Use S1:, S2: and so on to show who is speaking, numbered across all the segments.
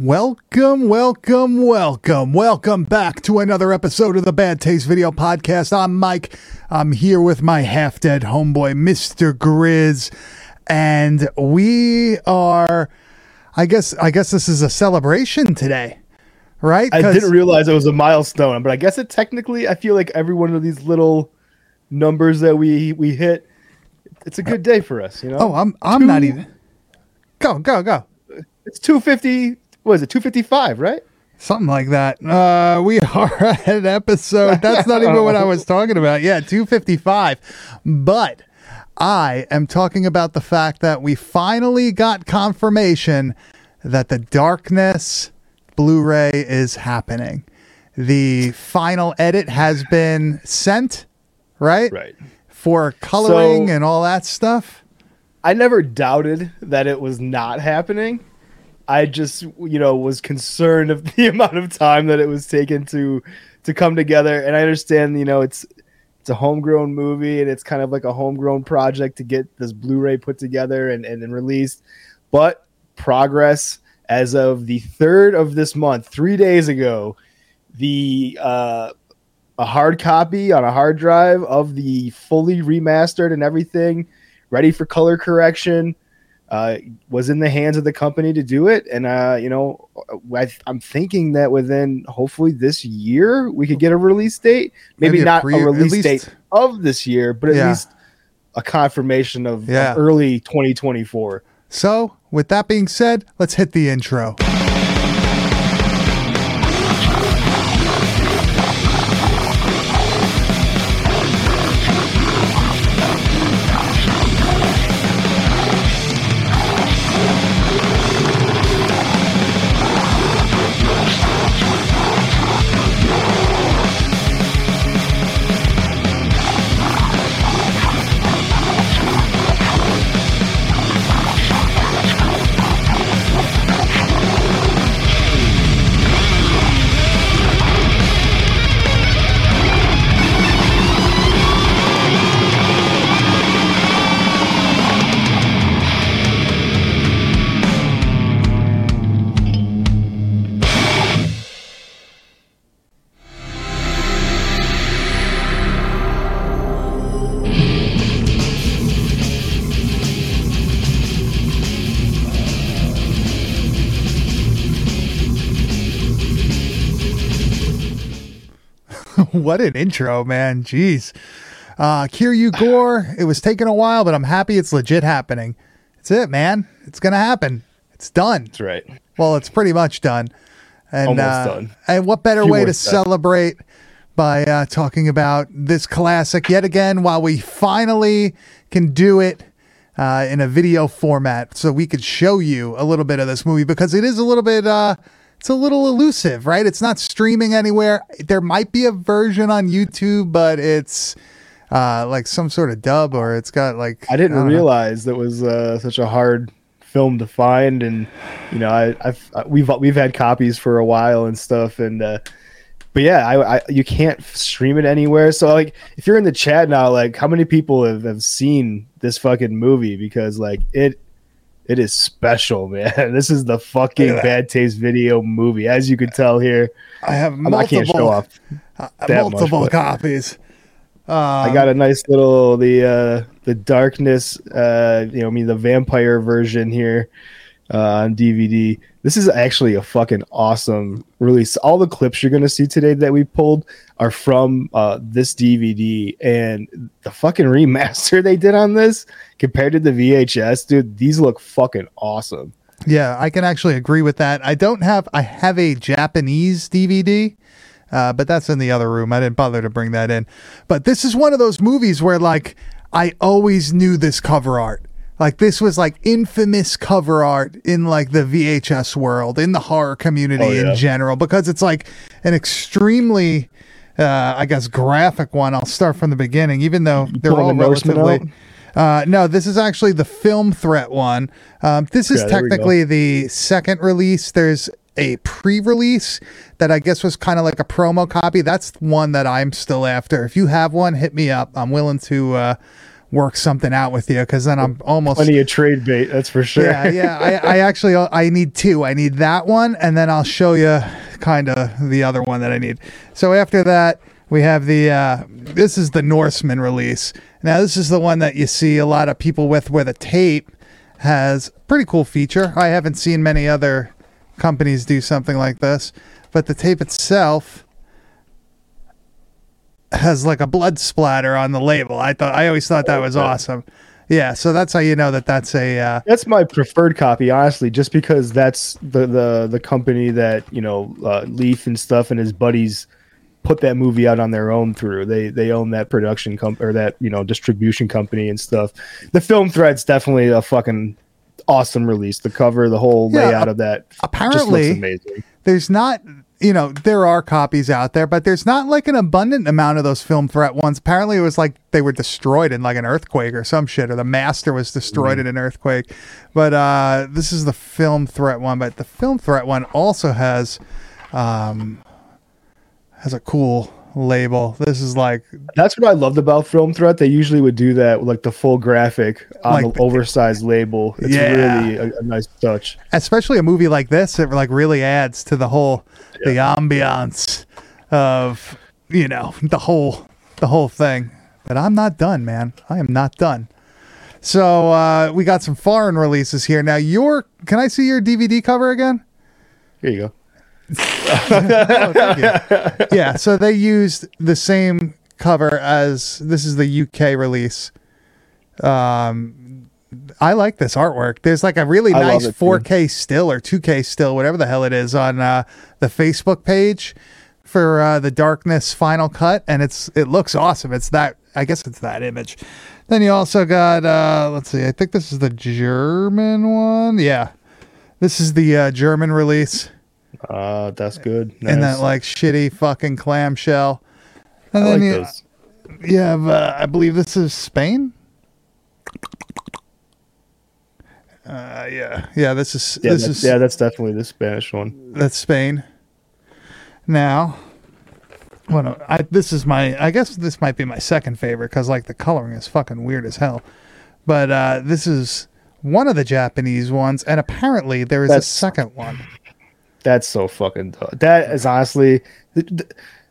S1: Welcome, welcome, welcome, welcome back to another episode of the Bad Taste Video Podcast. I'm Mike. I'm here with my half dead homeboy, Mr. Grizz, and we are. I guess. I guess this is a celebration today, right?
S2: I didn't realize it was a milestone, but I guess it technically. I feel like every one of these little numbers that we we hit, it's a good day for us. You know.
S1: Oh, I'm. I'm not even. Go, go, go.
S2: It's two fifty. What is it? Two fifty five, right?
S1: Something like that. Uh, we are at an episode. That's not even what I was talking about. Yeah, 255. But I am talking about the fact that we finally got confirmation that the Darkness Blu ray is happening. The final edit has been sent, right?
S2: Right.
S1: For coloring
S2: So-
S1: and all that stuff.
S2: I never doubted that it was not happening. I just, you know, was concerned of the amount of time that it was taken to to come together. And I understand, you know, it's it's a homegrown movie and it's kind of like a homegrown project to get this Blu-ray put together and, and then released. But progress as of the third of this month, three days ago, the uh a hard copy on a hard drive of the fully remastered and everything ready for color correction uh, was in the hands of the company to do it and uh, you know I, i'm thinking that within hopefully this year we could get a release date maybe,
S1: Maybe a
S2: not
S1: pre-
S2: a release
S1: least-
S2: date of this year but at
S1: Yeah.
S2: least a confirmation of, of
S1: Yeah.
S2: early 2024
S1: So, with that being said, let's hit the intro. What an intro, man. Jeez. Uh, Kiryu Gore, it was taking a while, but I'm happy it's legit happening. It's it, man. It's going to happen. It's done.
S2: that's right
S1: Well, it's pretty much done. And,
S2: Almost
S1: uh,
S2: done.
S1: And what better way to
S2: steps.
S1: celebrate by uh, talking about this classic yet again while we finally can do it uh, in a video format so we could show you a little bit of this movie because it is a little bit uh, it's a little elusive right it's not streaming anywhere there might be a version on youtube but it's uh, like some sort of dub or it's got like
S2: I didn't
S1: know.
S2: realize that was uh, such a hard film to find, and you know, I, I've I- we've we've had copies for a while and stuff, and uh, but yeah, I, I you can't stream it anywhere. So like, if you're in the chat now, like, how many people have, have seen this fucking movie? Because like it. It is special, man. This is the fucking bad taste video movie, as you can tell here.
S1: i have
S2: I'm- I can't show off.
S1: uh,
S2: much,
S1: multiple
S2: but-
S1: copies
S2: I got a nice little the uh the darkness uh you know I mean the vampire version here uh on DVD. This is actually a fucking awesome release. All the clips you're gonna see today that we pulled are from uh this DVD and the fucking remaster they did on this compared to the VHS, dude, these look fucking awesome.
S1: Yeah, I can actually agree with that. I don't have I have a Japanese DVD, uh, but that's in the other room. I didn't bother to bring that in. But this is one of those movies where like I always knew this cover art. Like this was like infamous cover art in like the VHS world, in the horror community
S2: Oh, yeah.
S1: in general, because it's like an extremely uh, I guess graphic one. I'll start from the beginning, even though they're
S2: pulling
S1: all
S2: the
S1: relatively. Uh, no, this is actually the film threat one. Um, this is
S2: Yeah, there we go.
S1: technically the second release. There's a pre-release that I guess was kind of like a promo copy. That's one that I'm still after. If you have one, hit me up. I'm willing to uh, work something out with you because then I'm almost
S2: Plenty of trade bait, that's for sure.
S1: yeah, yeah. I, I actually I need two. I need that one, and then I'll show you kind of the other one that I need. So after that, we have the uh, this is the Norseman release. Now this is the one that you see a lot of people with, where the tape has pretty cool feature. I haven't seen many other companies do something like this, but the tape itself has like a blood splatter on the label. I thought I always thought that was awesome. Yeah, so that's how you know that that's a uh,
S2: That's my preferred copy, honestly, just because that's the the the company that you know uh, Leif and stuff and his buddies put that movie out on their own through. They they own that production comp or that you know distribution company and stuff. The film thread's definitely a fucking awesome release. The cover, the whole
S1: Yeah,
S2: layout of that, just
S1: apparently
S2: looks amazing.
S1: there's not you know there are copies out there but there's not like an abundant amount of those film threat ones. Apparently it was like they were destroyed in like an earthquake or some shit or the master was destroyed in an earthquake. But uh this is the film threat one but the film threat one also has um has a cool label this is like
S2: That's what I loved about Film Threat. They usually would do that with like the full graphic on
S1: Like
S2: the
S1: the-
S2: oversized label. It's
S1: Yeah.
S2: really a, a nice touch.
S1: especially a movie like this it like really adds to the whole the ambiance of you know the whole the whole thing but i'm not done man i am not done so uh we got some foreign releases here now your can i see your dvd cover again
S2: Here you go.
S1: Oh, yeah so they used the same cover as this is the uk release um I like this artwork. There's like a really
S2: I
S1: nice 4K still or 2K still, whatever the hell it is, on uh, the Facebook page for uh, the Darkness Final Cut, and it's it looks awesome. It's that I guess it's that image. Then you also got uh, let's see, I think this is the German one. Yeah, this is the uh, German release
S2: Uh, that's good. Nice.
S1: that like shitty fucking clamshell.
S2: I
S1: And
S2: like
S1: you,
S2: those.
S1: you have, uh, I believe this is Spain. Uh, yeah, yeah. This is
S2: Yeah,
S1: this is
S2: yeah, that's definitely the Spanish one.
S1: that's Spain. Now, what I this is my I guess this might be my second favorite because like the coloring is fucking weird as hell. But uh, this is one of the Japanese ones, and apparently there is a second one.
S2: That's so fucking. That is honestly the, the,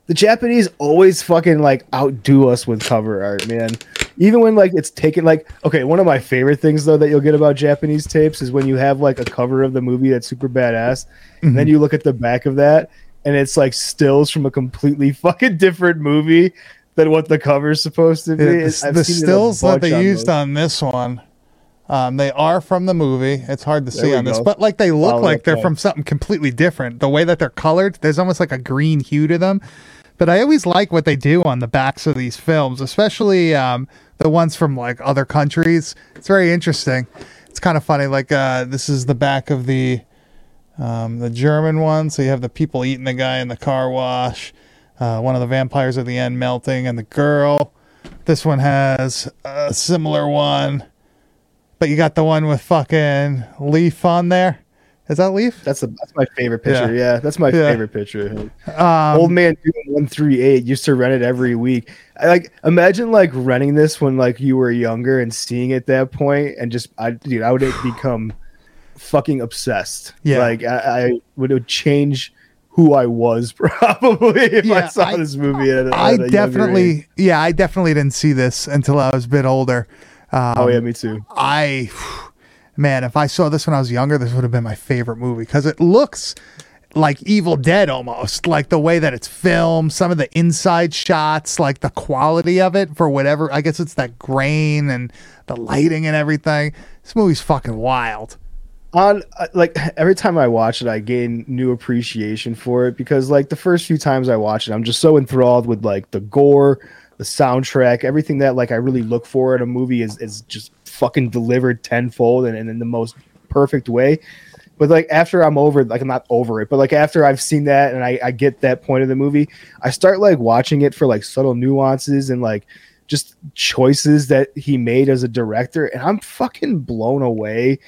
S2: the Japanese always fucking like outdo us with cover art, man. Even when like it's taken like okay, one of my favorite things though that you'll get about Japanese tapes is when you have like a cover of the movie that's super badass, and then mhm. you look at the back of that and it's like stills from a completely fucking different movie than what the cover's supposed to be.
S1: The the
S2: seen it a
S1: stills that they
S2: on
S1: used
S2: those.
S1: on this one, um, they are from the movie. It's hard to
S2: There
S1: see on this, but like they look
S2: Follow
S1: like
S2: up
S1: they're from something completely different. The way that they're colored, there's almost like a green hue to them. But I always like what they do on the backs of these films, especially um, the ones from like other countries. It's very interesting. It's kind of funny. Like uh, this is the back of the um, the German one. So you have the people eating the guy in the car wash. Uh, one of the vampires at the end melting, and the girl. This one has a similar one, but you got the one with fucking Leif on there. Is that Leif?
S2: That's the that's my favorite picture.
S1: Yeah.
S2: Yeah, that's my
S1: Yeah.
S2: favorite picture.
S1: Um,
S2: Old man Doom one three eight used to rent it every week. I like imagine like renting this when like you were younger and seeing it at that point and just I dude I would become fucking obsessed.
S1: Yeah.
S2: like I, I would change who I was probably if
S1: Yeah,
S2: I saw
S1: I-
S2: this movie. At, at age.
S1: definitely, yeah, I definitely didn't see this until I was a bit older. Um,
S2: Oh yeah, me too.
S1: I, man, if I saw this when I was younger, this would have been my favorite movie because it looks like Evil Dead almost, like the way that it's filmed, some of the inside shots, like the quality of it for whatever. I guess it's that grain and the lighting and everything. This movie's fucking wild.
S2: on uh, like every time I watch it, I gain new appreciation for it because like the first few times I watch it, I'm just so enthralled with like the gore, the soundtrack, everything that like I really look for in a movie is is just fucking delivered tenfold and, and in the most perfect way. But like after I'm over, like I'm not over it, but like after I've seen that and I, I get that point of the movie, I start like watching it for like subtle nuances and like just choices that he made as a director, and I'm fucking blown away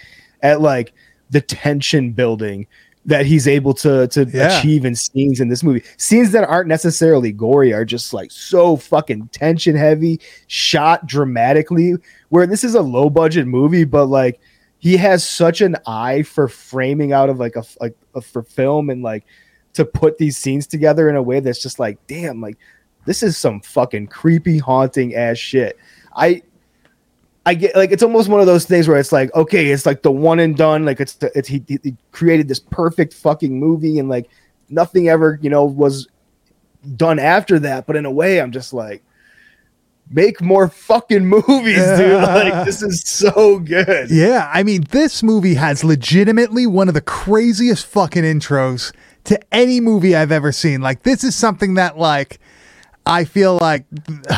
S2: at like the tension building that he's able to to
S1: Yeah.
S2: achieve in scenes in this movie. Scenes that aren't necessarily gory are just like so fucking tension heavy, shot dramatically. Where this is a low budget movie, but like he has such an eye for framing out of like a like a, for film and like to put these scenes together in a way that's just like damn like this is some fucking creepy haunting ass shit. I I get like it's almost one of those things where it's like okay, it's like the one and done. Like it's the, it's he, he created this perfect fucking movie and like nothing ever you know was done after that. But in a way, I'm just like make more fucking movies, dude. Like this is so good.
S1: Yeah, I mean, this movie has legitimately one of the craziest fucking intros to any movie I've ever seen. Like, this is something that, like, I feel like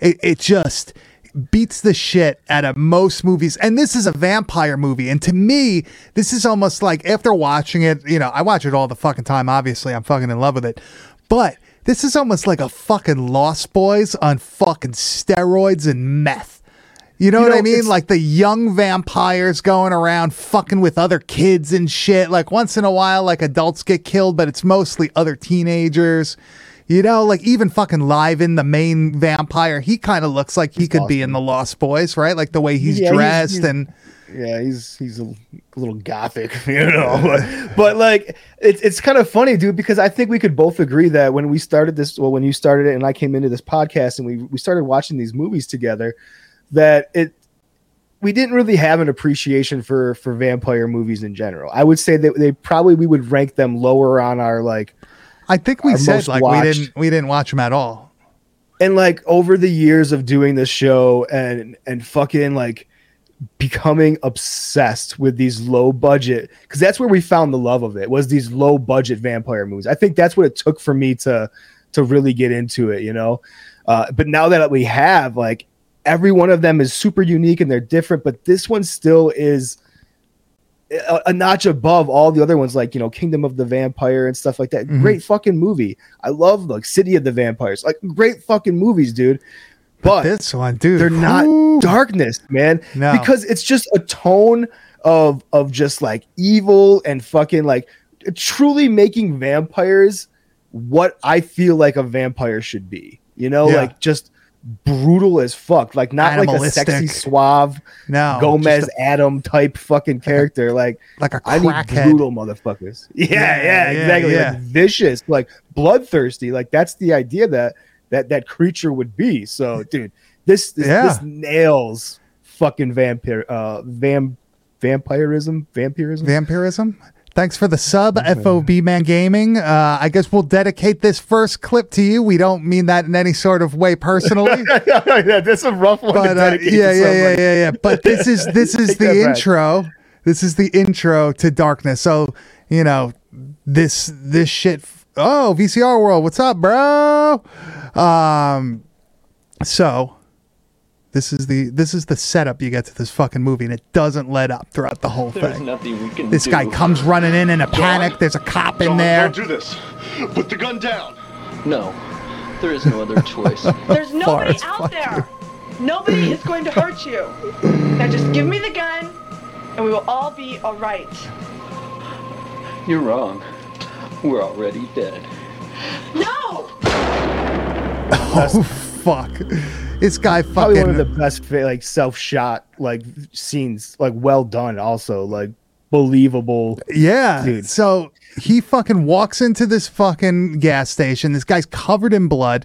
S1: it, it just beats the shit out of most movies. And this is a vampire movie. And to me, this is almost like after watching it, you know, I watch it all the fucking time. Obviously, I'm fucking in love with it. But this is almost like a fucking Lost Boys on fucking steroids and meth. You know
S2: You
S1: what I mean? Like the young vampires going around fucking with other kids and shit. Like once in a while, like adults get killed, but it's mostly other teenagers. You know, like even fucking Liven the main vampire, he kind of looks like he could be in the Lost Boys, right? Like the way he's
S2: Yeah, he's-
S1: dressed
S2: he's-
S1: and
S2: Yeah, he's he's a little gothic, you know. but, but like it's it's kind of funny, dude, because I think we could both agree that when we started this, well, when you started it and I came into this podcast and we we started watching these movies together, that it we didn't really have an appreciation for for vampire movies in general. I would say that they probably we would rank them lower on our like
S1: I think we said like we didn't we didn't watch them at all.
S2: and like over the years of doing this show and and fucking like becoming obsessed with these low budget because that's where we found the love of it was these low budget vampire movies. I think that's what it took for me to to really get into it you know? Uh, but now that we have like every one of them is super unique and they're different but this one still is a, a notch above all the other ones like you know kingdom of the vampire and stuff like that.
S1: Mhm.
S2: great fucking movie. I love like city of the vampires. Like great fucking movies dude. But
S1: This one, dude,
S2: they're not darkness man.
S1: No.
S2: because it's just a tone of of just like evil and fucking like truly making vampires what i feel like a vampire should be. You know
S1: Yeah.
S2: like just brutal as fuck like not like a sexy suave
S1: no
S2: gomez
S1: just
S2: adam type fucking character like
S1: like a
S2: I need brutal motherfuckers. Yeah,
S1: Yeah,
S2: yeah,
S1: yeah,
S2: exactly.
S1: yeah.
S2: Like vicious, like bloodthirsty. Like that's the idea that that that creature would be. So, dude, this this, this nails fucking vampire uh vam vampirism vampirism.
S1: Vampirism. Thanks for the sub, FOB Man Gaming. Uh, I guess we'll dedicate this first clip to you. We don't mean that in any sort of way personally.
S2: yeah, that's a rough one.
S1: but uh, yeah, yeah, yeah, yeah, yeah. But this is this is the
S2: that back.
S1: intro. This is the intro to Darkness. So you know this this shit. Oh, VCR World, what's up, bro? Um, so this is the this is the setup you get to this fucking movie, and it doesn't let up throughout the whole
S3: There's
S1: thing.
S3: nothing we can
S1: This
S3: do.
S1: guy comes running in in a panic. There's a cop in
S4: John,
S1: there.
S4: Don't do this. Put the gun down.
S3: No, there is no other choice.
S5: There's nobody
S1: as
S5: out
S1: fuck,
S5: there. Nobody is going to hurt you. Now just give me the gun, and we will all be all right.
S3: You're wrong. We're already dead.
S5: No!
S1: Oh fuck! This guy fucking Probably
S2: one of the best like self shot like scenes. Like well done. Also like believable.
S1: Yeah.
S2: Dude.
S1: So he fucking walks into this fucking gas station. This guy's covered in blood.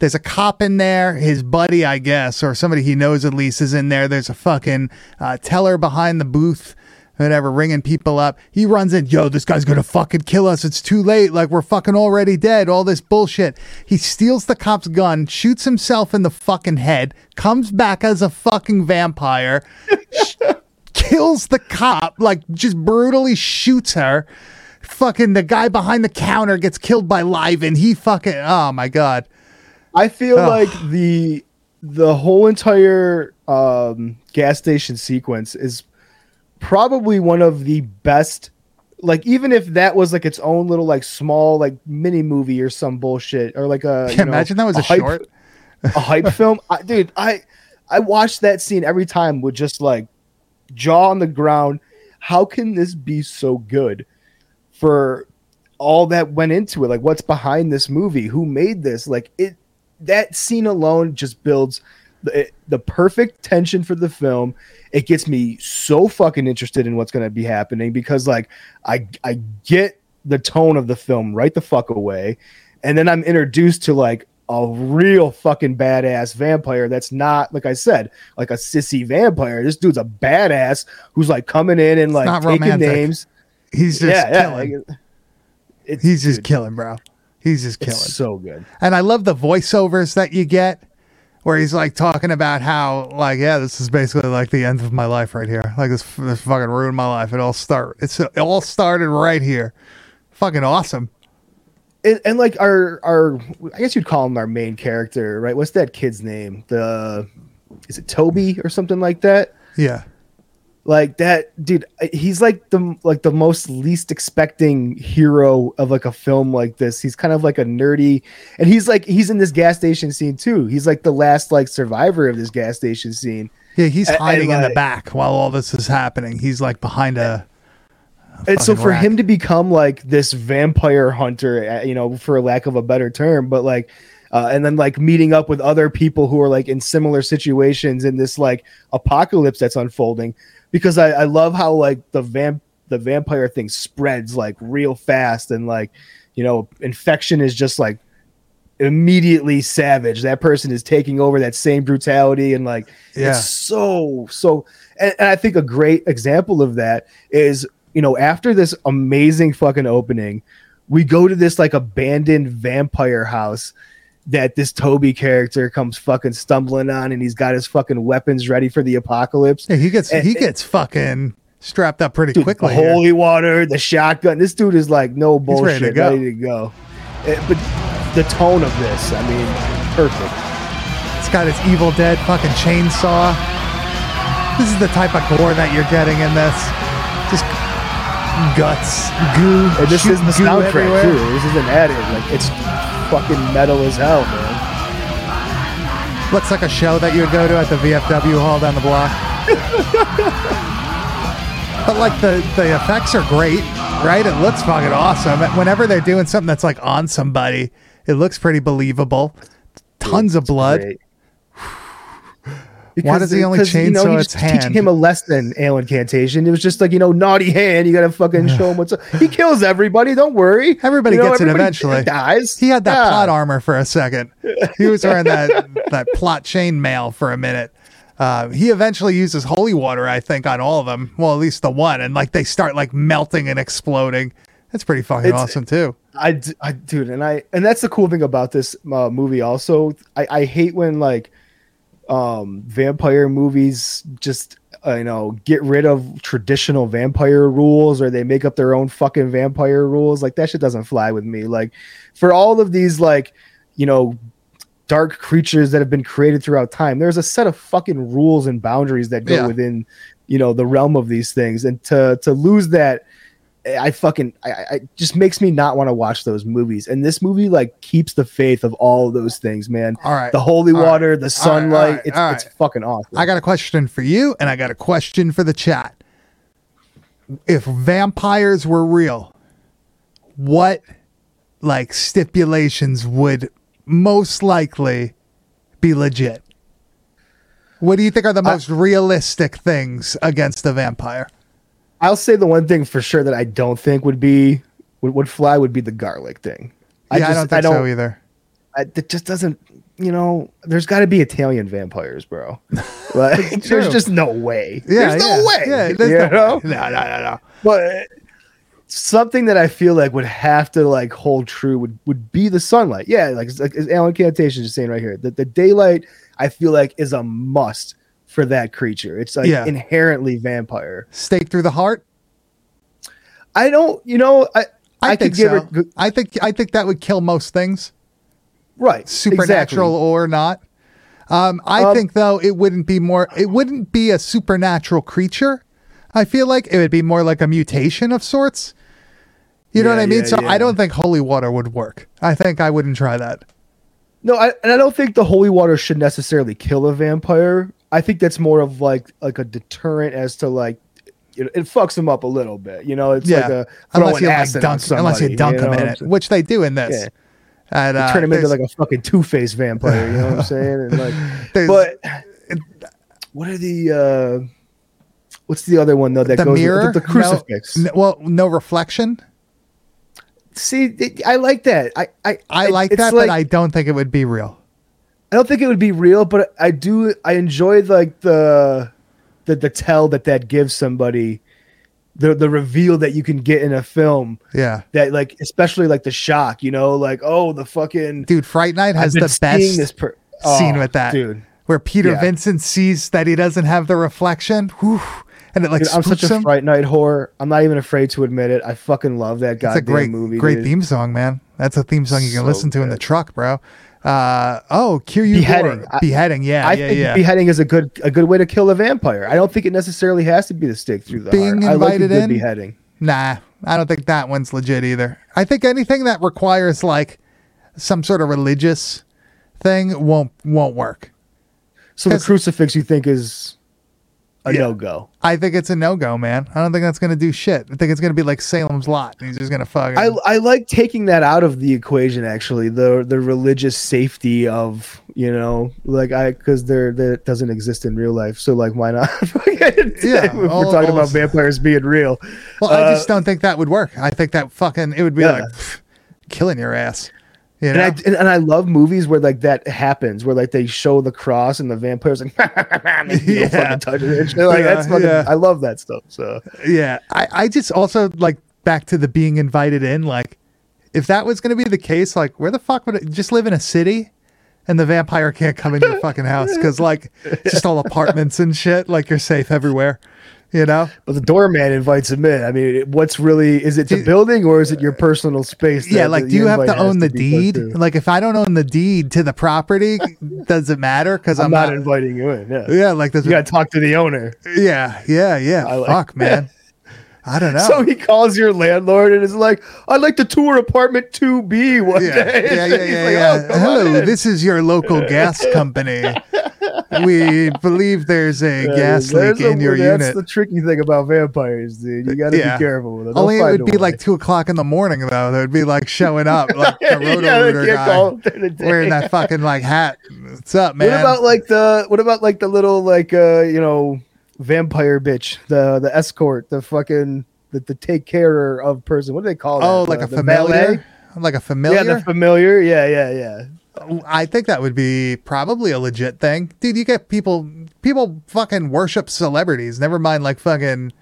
S1: There's a cop in there. His buddy, I guess, or somebody he knows at least is in there. There's a fucking uh, teller behind the booth, whatever, ringing people up. He runs in. Yo, this guy's gonna fucking kill us. It's too late. Like we're fucking already dead. All this bullshit. He steals the cop's gun, shoots himself in the fucking head, comes back as a fucking vampire kills the cop, like just brutally shoots her. Fucking the guy behind the counter gets killed by Liven. He fucking oh my god.
S2: I feel like the the whole entire um, gas station sequence is probably one of the best. Like even if that was like its own little like small like mini movie or some bullshit or like a you know,
S1: Imagine that was a,
S2: hype,
S1: short.
S2: a hype film, I, dude. I I watched that scene every time with just like jaw on the ground. How can this be so good? for all that went into it. Like what's behind this movie? Who made this? Like it that scene alone just builds the, the perfect tension for the film. It gets me so fucking interested in what's going to be happening because like I I get the tone of the film right the fuck away and then I'm introduced to like a real fucking badass vampire that's not like I said like a sissy vampire. This dude's a badass who's like coming in and like taking
S1: romantic.
S2: names.
S1: He's just
S2: yeah, yeah.
S1: killing.
S2: like,
S1: He's just
S2: dude,
S1: killing, bro. He's just killing.
S2: So good.
S1: And I love the voiceovers that you get where he's like talking about how like yeah, this is basically like the end of my life right here. Like this this fucking ruined my life. It all start it's it all started right here. Fucking awesome.
S2: and, and like our our I guess you'd call him our main character, right? What's that kid's name? The is it Toby or something like that?
S1: Yeah.
S2: Like that dude, he's like the like the most least expecting hero of like a film like this. He's kind of like a nerdy and he's like he's in this gas station scene too. He's like the last like survivor of this gas station scene.
S1: Yeah, he's
S2: And-
S1: hiding
S2: and,
S1: in the back while all this is happening. He's like behind a
S2: and so for
S1: rack.
S2: him to become like this vampire hunter uh, you know for lack of a better term but like uh, and then like meeting up with other people who are like in similar situations in this like apocalypse that's unfolding because i, I love how like the vamp the vampire thing spreads like real fast and like you know infection is just like immediately savage that person is taking over that same brutality and like
S1: Yeah.
S2: it's so so and, and i think a great example of that is you know after this amazing fucking opening we go to this like abandoned vampire house that this toby character comes fucking stumbling on and he's got his fucking weapons ready for the apocalypse
S1: Yeah, he gets
S2: And-
S1: he gets fucking strapped up pretty
S2: Dude,
S1: quickly.
S2: the
S1: here.
S2: holy water, the shotgun. This dude is like no
S1: He's ready
S2: bullshit,
S1: to
S2: ready
S1: go.
S2: to go. Eh, but the tone of this, I mean, perfect.
S1: It's got his Evil Dead fucking chainsaw. This is the type of gore that you're getting in this. Just guts, goo.
S2: And this is the soundtrack
S1: everywhere.
S2: too. This isn't added. Like it's fucking metal as hell, man.
S1: Looks like a show that you would go to at the VFW hall down the block. but like the the effects are great, right? It looks fucking awesome. Whenever they're doing something that's like on somebody, it looks pretty believable. Tons of blood.
S2: Great.
S1: Why does he only
S2: because, you know,
S1: chainsaw
S2: he's teaching him a lesson, Alan Cantation. It was just like, you know, naughty hand. You got to fucking show him what's up. He kills everybody. Don't worry.
S1: Everybody
S2: You know,
S1: gets it eventually.
S2: Dies.
S1: He had that
S2: Yeah.
S1: plot armor for a second. He was wearing that that plot chain mail for a minute. Uh, he eventually uses holy water, I think, on all of them. Well, at least the one, and like they start like melting and exploding. That's pretty fucking
S2: It's-
S1: awesome too.
S2: I dude, and I, and that's the cool thing about this uh, movie. Also, I, I hate when like, um, vampire movies just, uh, you know, get rid of traditional vampire rules or they make up their own fucking vampire rules. Like that shit doesn't fly with me. Like, for all of these, like, you know, dark creatures that have been created throughout time, there's a set of fucking rules and boundaries that go
S1: Yeah.
S2: within, you know, the realm of these things, and to to lose that. I fucking I, I just makes me not want to watch those movies. And this movie like keeps the faith of all of those things, man.
S1: All right.
S2: The holy
S1: All right.
S2: water, the
S1: All right,
S2: sunlight.
S1: all right,
S2: it's
S1: all
S2: it's fucking awesome.
S1: I got a question for you, and I got a question for the chat. If vampires were real, what like stipulations would most likely be legit? What do you think are the most realistic things against a vampire?
S2: I'll say the one thing for sure that I don't think would be would, would fly would be the garlic thing.
S1: Yeah, I,
S2: just-
S1: don't think so either.
S2: I, it just doesn't. You know, there's got to be Italian vampires, bro. Like, there's just no way.
S1: Yeah,
S2: there's
S1: yeah.
S2: no way.
S1: Yeah, there's
S2: you
S1: no,
S2: know?
S1: no, no, no, no.
S2: but something that I feel like would have to like hold true would would be the sunlight. Yeah, like, like as Alan Cantation is saying right here, that the daylight I feel like is a must for that creature. It's like
S1: Yeah.
S2: inherently vampire.
S1: Stake through the heart.
S2: I don't, you know, I
S1: I,
S2: I,
S1: think so.
S2: good-
S1: I think I think that would kill most things.
S2: right
S1: supernatural
S2: exactly.
S1: or not. Um, I
S2: Um,
S1: think though it wouldn't be more. It wouldn't be a supernatural creature. I feel like it would be more like a mutation of sorts. You know
S2: Yeah,
S1: what I mean?
S2: yeah,
S1: so. I don't think holy water would work. I think I wouldn't try that.
S2: No, I, and I don't think the holy water should necessarily kill a vampire. I think that's more of like like a deterrent as to like it, it fucks them up a little bit. You know, it's
S1: yeah,
S2: like a
S1: unless you like dunk, unless you dunk
S2: you
S1: them in it, which they do in this.
S2: Yeah.
S1: And, uh,
S2: turn him into like a fucking two faced vampire. You know what I'm saying? And like, but what are the uh what's the other one though that
S1: the
S2: goes with-
S1: mirror,
S2: the, the crucifix?
S1: No, well, no reflection.
S2: See, it, I like that. I I,
S1: I like that,
S2: like-
S1: but I don't think it would be real.
S2: I don't think it would be real, but I do. I enjoy like the the the tell that that gives somebody the the reveal that you can get in a film
S1: Yeah,
S2: that like especially like the shock, you know, like oh the fucking
S1: dude, Fright Night has the best
S2: per-
S1: scene
S2: Oh,
S1: with that,
S2: dude.
S1: where Peter
S2: Yeah.
S1: Vincent sees that he doesn't have the reflection, whew, and it like
S2: Dude, I'm such
S1: spooks
S2: a. Fright Night whore. I'm not even afraid to admit it. I fucking love that
S1: guy.
S2: It's
S1: a great,
S2: movie.
S1: great
S2: dude.
S1: theme song, man. That's a theme song you can
S2: So
S1: listen to in the truck, bro. Uh, oh, Q
S2: Beheading. I-
S1: beheading. Yeah,
S2: I
S1: yeah,
S2: think
S1: yeah.
S2: beheading is a good a good way to kill a vampire. I don't think it necessarily has to be the stake through the
S1: Being
S2: heart. I like
S1: in?
S2: beheading.
S1: Nah, I don't think that one's legit either. I think anything that requires like some sort of religious thing won't won't work.
S2: So the crucifix you think is a
S1: Yeah.
S2: no go.
S1: I think it's a no go, man. I don't think that's gonna do shit. I think it's gonna be like Salem's Lot. He's just gonna fuck.
S2: I, I like taking that out of the equation actually the the religious safety of you know like I because there that doesn't exist in real life so like why not
S1: Yeah,
S2: we're
S1: all-
S2: talking
S1: all-
S2: about vampires being real
S1: well, I
S2: uh,
S1: just don't think that would work. I think that fucking it would be
S2: Yeah.
S1: like pff, killing your ass. You
S2: and? I and, and I love movies where like that happens where like they show the cross and the vampires like
S1: Yeah.
S2: fucking touch it like
S1: Yeah,
S2: that's fucking
S1: yeah.
S2: I love that stuff so
S1: Yeah, I, I just also like back to the being invited in. Like, if that was going to be the case, like, where the fuck would it just live in a city and the vampire can't come in your fucking house? Because, like, it's just all apartments and shit. Like, you're safe everywhere, you know?
S2: but the doorman invites him in I mean what's really is it the
S1: Do-
S2: building or is it your personal space
S1: Yeah, like, do you have to own the
S2: put
S1: deed? Like, if I don't own the deed to the property, does it matter? Because
S2: I'm,
S1: I'm,
S2: not, inviting you in yeah
S1: Yeah, like, does
S2: you gotta talk to the owner
S1: yeah, yeah, yeah.
S2: I like-
S1: fuck, man. I don't know.
S2: So he calls your landlord and is like, "I'd like to tour apartment two B one
S1: yeah,
S2: day."
S1: yeah, yeah, yeah,
S2: like,
S1: yeah.
S2: "Oh,
S1: Hello,
S2: in."
S1: this is your local gas company. We believe there's a
S2: Yeah,
S1: gas
S2: there's
S1: leak
S2: a-
S1: in your
S2: that's
S1: unit.
S2: the tricky thing about vampires, dude. You got to
S1: Yeah.
S2: be careful with it. They'll
S1: Only it would be
S2: way.
S1: like two o'clock in the morning though. They would be like showing up like the
S2: Yeah,
S1: roto
S2: they
S1: guy
S2: call them during the day.
S1: wearing that fucking like hat. What's up, man?
S2: What about like the what about like the little like uh you know vampire bitch the the escort the fucking the, the take care of person what do they call that
S1: oh, like a
S2: valet?
S1: familiar? Like a familiar?
S2: yeah the familiar yeah yeah yeah oh,
S1: I think that would be probably a legit thing. Dude, you get people people fucking worship celebrities. Never mind like fucking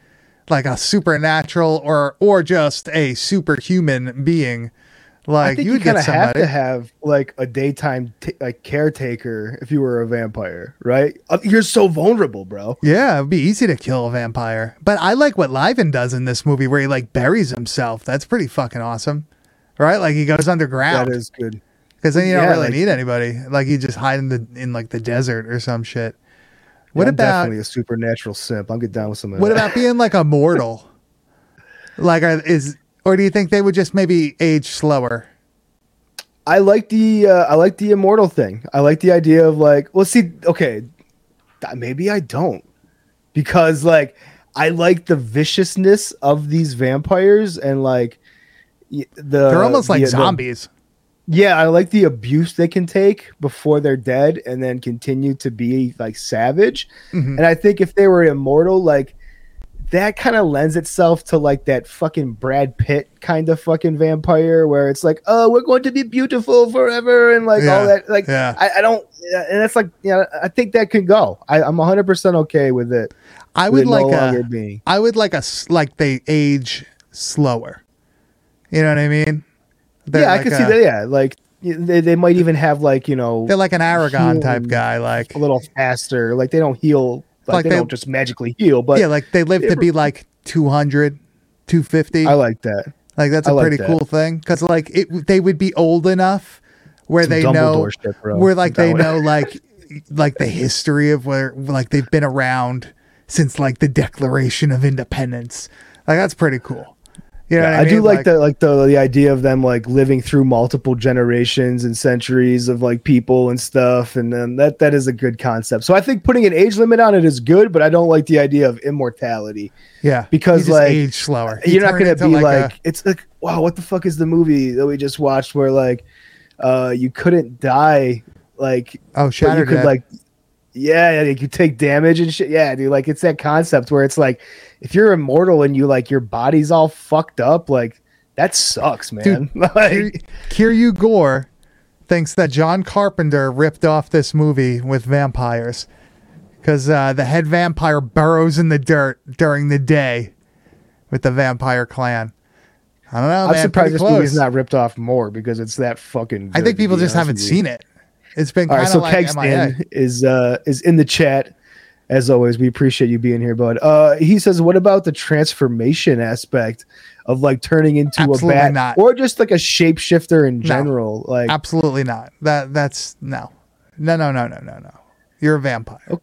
S1: like a supernatural or or just a superhuman being.
S2: I
S1: Like
S2: think
S1: you
S2: you, kind of have to have like a daytime t- like caretaker if you were a vampire, right? Uh, You're so vulnerable, bro.
S1: yeah, it'd be easy to kill a vampire. But I like what Liven does in this movie where he like buries himself. That's pretty fucking awesome. Right? Like he goes underground.
S2: That is good.
S1: Because then you don't really
S2: like-
S1: need anybody. Like you just hide in the in like the desert or some shit. What
S2: Yeah,
S1: about
S2: definitely a supernatural simp? I'll get down with some of
S1: What about being like a mortal? Like, is or do you think they would just maybe age slower?
S2: I like the uh, I like the immortal thing. I like the idea of like, well, see, okay, maybe I don't because like I like the viciousness of these vampires and like the
S1: They're almost like
S2: the- the-
S1: zombies.
S2: yeah, I like the abuse they can take before they're dead and then continue to be like savage.
S1: Mhm.
S2: And I think if they were immortal, like that kind of lends itself to like that fucking Brad Pitt kind of fucking vampire where it's like, oh, we're going to be beautiful forever and like
S1: Yeah,
S2: all that. Like,
S1: yeah.
S2: I, I don't, and it's like, you know, I think that can go. I, I'm 100% okay with it.
S1: I would
S2: it
S1: like
S2: no
S1: a,
S2: being.
S1: I would like a, like they age slower. You know what I mean? They're
S2: yeah, I
S1: like
S2: can
S1: a-
S2: see that. Yeah, like they, they might even have like you know
S1: They're like an Aragorn type guy. Like
S2: a little faster. Like they don't heal. Like,
S1: Like
S2: they,
S1: they-
S2: don't just magically heal. But
S1: yeah, like they live to be like 200, 250.
S2: I like that.
S1: like that's a
S2: like
S1: pretty
S2: that.
S1: cool thing because like it they would be old enough where
S2: Some
S1: they know
S2: shit,
S1: where like they know like like the history of where like they've been around since like the Declaration of Independence. Like that's pretty cool. You know what I,
S2: do
S1: mean?
S2: like, the like the the idea of them like living through multiple generations and centuries of like people and stuff, and then that that is a good concept. So I think putting an age limit on it is good, but I don't like the idea of immortality.
S1: Yeah,
S2: because, like,
S1: age slower.
S2: You're not gonna be like,
S1: a-
S2: it's like wow, what the fuck is the movie that we just watched where like uh you couldn't die like
S1: oh
S2: but you could like yeah, yeah, like you take damage and shit. Yeah, dude, like it's that concept where it's like if you're immortal and you like your body's all fucked up, like that sucks, man. like,
S1: Kiryu Gore thinks that John Carpenter ripped off this movie with vampires because uh, the head vampire burrows in the dirt during the day with the vampire clan. I don't know,
S2: I'm
S1: man.
S2: surprised this
S1: close.
S2: movie's not ripped off more because it's that fucking.
S1: I think people just haven't seen it. It's been
S2: All right, so
S1: like.
S2: Kegston is uh is in the chat. As always, we appreciate you being here, bud. Uh, he says, "What about the transformation aspect of like turning into
S1: Absolutely
S2: a bat,
S1: not.
S2: or just like a shapeshifter in general?" Like,
S1: Absolutely not. That that's no, no, no, no, no, no, no. You're a vampire.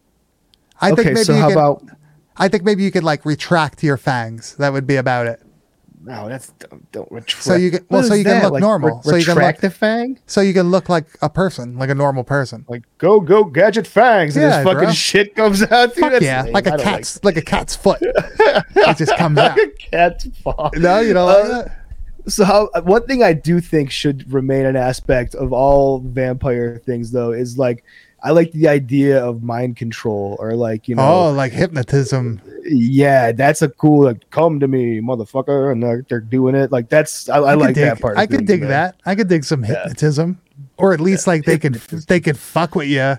S1: I think
S2: okay,
S1: maybe
S2: so how
S1: could,
S2: about?
S1: I think maybe you could like retract your fangs. That would be about it.
S2: No, that's don't, don't retract.
S1: So you get- well, so you can look
S2: Like,
S1: normal.
S2: Re-
S1: So you can look-
S2: the fang.
S1: So you can look like a person, like a normal person.
S2: Like go go gadget fangs, and
S1: Yeah,
S2: this fucking
S1: bro.
S2: shit comes out. Dude,
S1: Fuck yeah,
S2: lame.
S1: like a cat's, like, a cat's foot. it just comes out.
S2: like a cat's paw.
S1: No, you don't like
S2: Uh,
S1: that.
S2: So how, one thing I do think should remain an aspect of all vampire things, though, is like I like the idea of mind control or like you know Oh,
S1: like hypnotism.
S2: yeah, that's a cool like come to me, motherfucker, and they're, they're doing it. Like that's I, I,
S1: could
S2: like
S1: dig,
S2: that part.
S1: I could dig
S2: man.
S1: that. I could dig some hypnotism, or at least like they could they could fuck with you,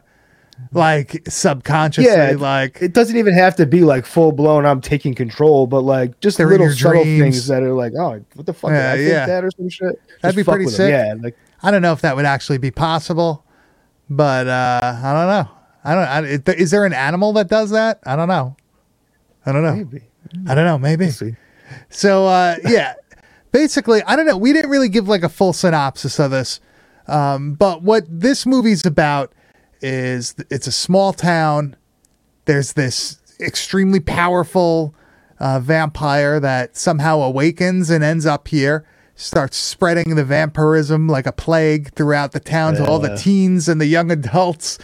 S1: like subconsciously.
S2: Yeah,
S1: like
S2: It doesn't even have to be like full blown. I'm taking control, but like just little subtle
S1: dreams.
S2: things that are like, oh, what the fuck?
S1: Yeah,
S2: I think
S1: yeah.
S2: that or some shit.
S1: That'd
S2: Just
S1: be pretty sick.
S2: Yeah, like
S1: I don't know if that would actually be possible, but uh, I don't know. I don't. I, is there an animal that does that? I don't know. I don't know.
S2: maybe.
S1: I don't know. Maybe.
S2: see.
S1: So uh, yeah, basically, I don't know. We didn't really give like a full synopsis of this, um, but what this movie's about is it's a small town. There's this extremely powerful uh, vampire that somehow awakens and ends up here. Starts spreading the vampirism like a plague throughout the town to all the teens and the young adults.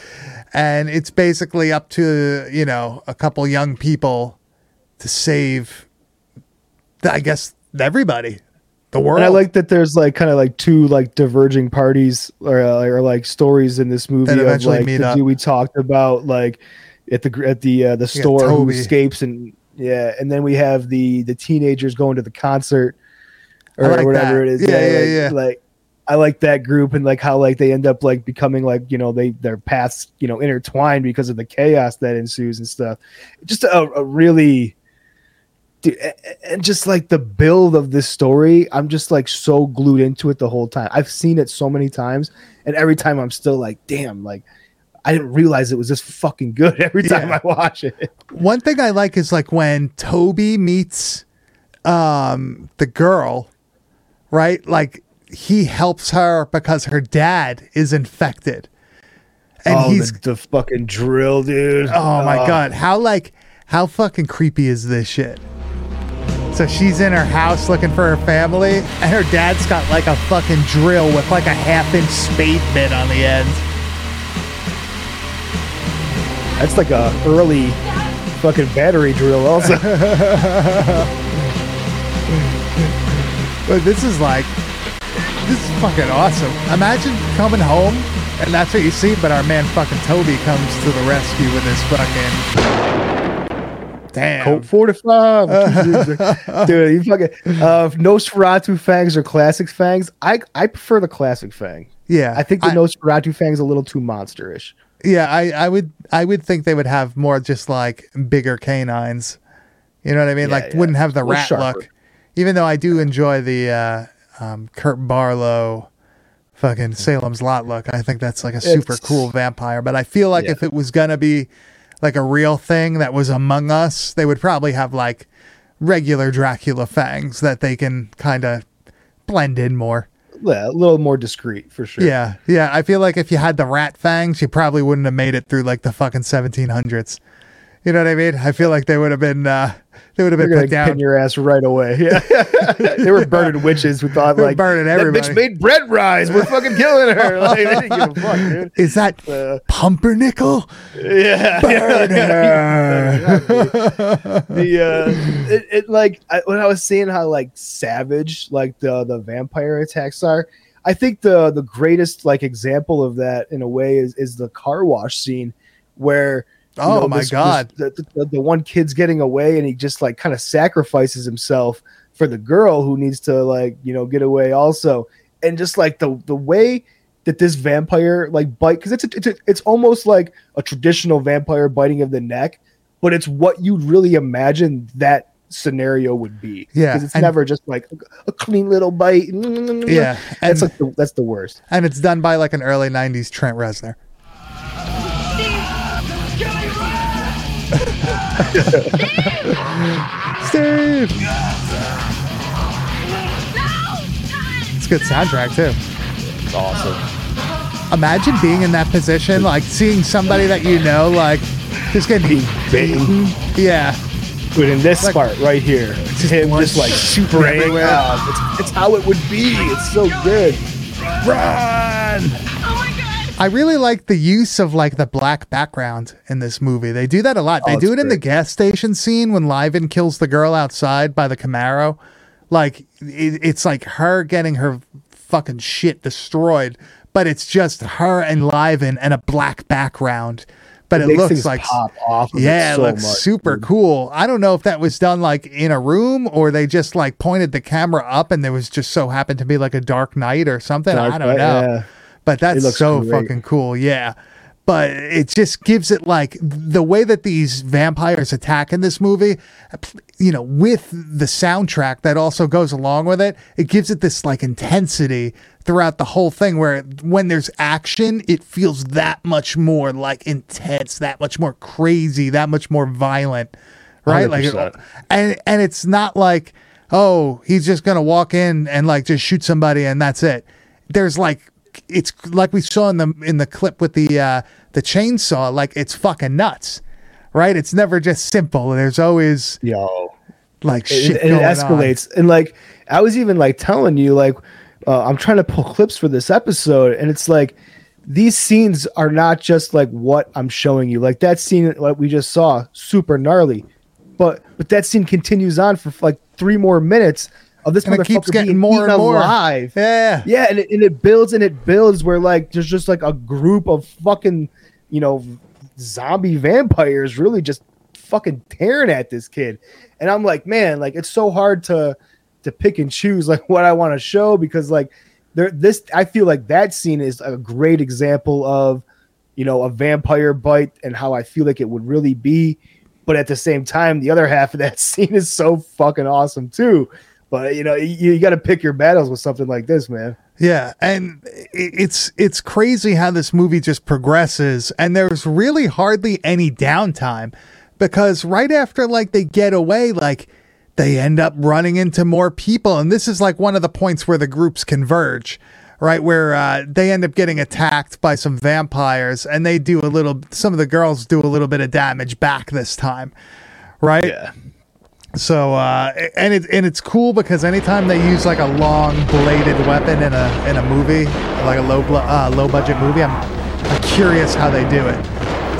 S1: And it's basically up to, you know, a couple young people to save I guess everybody, the world.
S2: And I like that there's like kind of like two like diverging parties or, uh, or like stories in this movie
S1: That
S2: of
S1: eventually
S2: like
S1: meet
S2: the
S1: up.
S2: dude we talked about like at the at the uh, the
S1: Yeah,
S2: store who escapes and yeah, and then we have the the teenagers going to the concert or
S1: like
S2: whatever
S1: that.
S2: it is.
S1: Yeah, yeah,
S2: like,
S1: yeah.
S2: Like I like that group and like how like they end up like becoming like you know they their paths you know intertwined because of the chaos that ensues and stuff. Just a, a really Dude, a- a- and just like the build of this story, I'm just like so glued into it the whole time. I've seen it so many times, and every time I'm still like, damn, like I didn't realize it was this fucking good every time
S1: Yeah.
S2: I watch it.
S1: One thing I like is like when Toby meets um the girl, right? Like he helps her because her dad is infected. And
S2: oh,
S1: he's
S2: the, the fucking drill, dude.
S1: oh my god, how like how fucking creepy is this shit? So she's in her house looking for her family, and her dad's got like a fucking drill with like a half inch spade bit on the end.
S2: That's like a early fucking battery drill, also.
S1: But this is like, this is fucking awesome. Imagine coming home and that's what you see, but our man fucking Toby comes to the rescue with his fucking. Damn.
S2: Colt 45. Dude, you fucking uh Nosferatu fangs or classic fangs. I I prefer the classic fang.
S1: Yeah.
S2: I think the
S1: I-
S2: Nosferatu fang's a little too monsterish.
S1: Yeah, I, I would I would think they would have more just like bigger canines. You know what I mean?
S2: Yeah,
S1: like
S2: yeah.
S1: wouldn't have the rat
S2: sharper.
S1: look. Even though I do enjoy the uh, um, Kurt Barlow fucking Salem's Lot look. I think that's like a super
S2: It's-
S1: cool vampire. But I feel like
S2: Yeah.
S1: if it was gonna be like a real thing that was among us, they would probably have like regular Dracula fangs that they can kind of blend in more.
S2: Yeah, a little more discreet for sure.
S1: Yeah, yeah. I feel like if you had the rat fangs, you probably wouldn't have made it through like the fucking 1700s. You know what I mean? I feel like they would have been uh, they would have been put down.
S2: pin your ass right away. Yeah, they were burning witches who thought like
S1: burning
S2: that
S1: everybody."
S2: bitch made bread rise. We're fucking killing her. Like they didn't give a fuck, dude.
S1: Is that
S2: Uh,
S1: pumpernickel?
S2: yeah,
S1: Burn her.
S2: the uh, it, it like I, when I was seeing how like savage like the the vampire attacks are. I think the the greatest like example of that in a way is is the car wash scene where you
S1: Oh
S2: know,
S1: my
S2: this- this-
S1: God.
S2: the, the, the one kid's getting away and he just like kind of sacrifices himself for the girl who needs to like you know get away also and just like the the way that this vampire like bite because it's a, it's a, it's almost like a traditional vampire biting of the neck but it's what you'd really imagine that scenario would be
S1: Yeah,
S2: because it's never just like a clean little bite
S1: Yeah,
S2: that's like the, that's the worst
S1: and it's done by like an early '90s Trent Reznor. Steve. It's a good soundtrack too.
S2: it's awesome
S1: Imagine being in that position, like seeing somebody that you know, like just getting
S2: being bitten
S1: Yeah,
S2: But in this
S1: Like-
S2: part right here,
S1: Just
S2: him
S1: blood
S2: just like
S1: super
S2: spraying
S1: everywhere.
S2: out. It's, it's how it would be. It's so good.
S1: run. I really like the use of like the black background in this movie. They do that a lot. They
S2: Oh,
S1: do
S2: it's
S1: it in the gas station scene when Liven kills the girl outside by the Camaro. Like it, it's like her getting her fucking shit destroyed, but it's just her and Liven and a black background. But it,
S2: makes
S1: looks like.
S2: Of
S1: yeah,
S2: it, so
S1: it looks
S2: much,
S1: super
S2: dude.
S1: cool. I don't know if that was done like in a room or they just like pointed the camera up and there was just so happened to be like a dark night or something. I don't
S2: Knight,
S1: know.
S2: yeah.
S1: But that's so
S2: great.
S1: fucking cool. Yeah. But it just gives it like the way that these vampires attack in this movie, you know, with the soundtrack that also goes along with it, it gives it this like intensity throughout the whole thing where when there's action, it feels that much more like intense, that much more crazy, that much more violent. Right? Like
S2: 100%.
S1: and and it's not like, oh, he's just gonna walk in and like just shoot somebody and that's it. There's like it's like we saw in the in the clip with the uh the chainsaw, like it's fucking nuts. Right? It's never just simple. There's always
S2: Yo,
S1: like
S2: it,
S1: shit
S2: it
S1: going
S2: escalates, and like I was even like telling you, like uh, I'm trying to pull clips for this episode, and it's like these scenes are not just like what I'm showing you. Like that scene, like we just saw, super gnarly, but but that scene continues on for like three more minutes of this
S1: And it keeps getting more and more.
S2: alive.
S1: Yeah.
S2: Yeah, and it, and it builds and it builds where like there's just like a group of fucking, you know, zombie vampires really just fucking tearing at this kid. And I'm like, man, like it's so hard to to pick and choose like what I want to show because like there this I feel like that scene is a great example of, you know, a vampire bite and how I feel like it would really be. But at the same time, the other half of that scene is so fucking awesome too. But you know, you, you got to pick your battles with something like this, man.
S1: Yeah, and it's it's crazy how this movie just progresses, and there's really hardly any downtime because right after like they get away, like they end up running into more people, and this is like one of the points where the groups converge, right? Where uh, they end up getting attacked by some vampires, and they do a little. Some of the girls do a little bit of damage back this time, right? So uh, and it and it's cool because anytime they use like a long bladed weapon in a in a movie, like a low bl- uh, low budget movie, I'm I'm curious how they do it.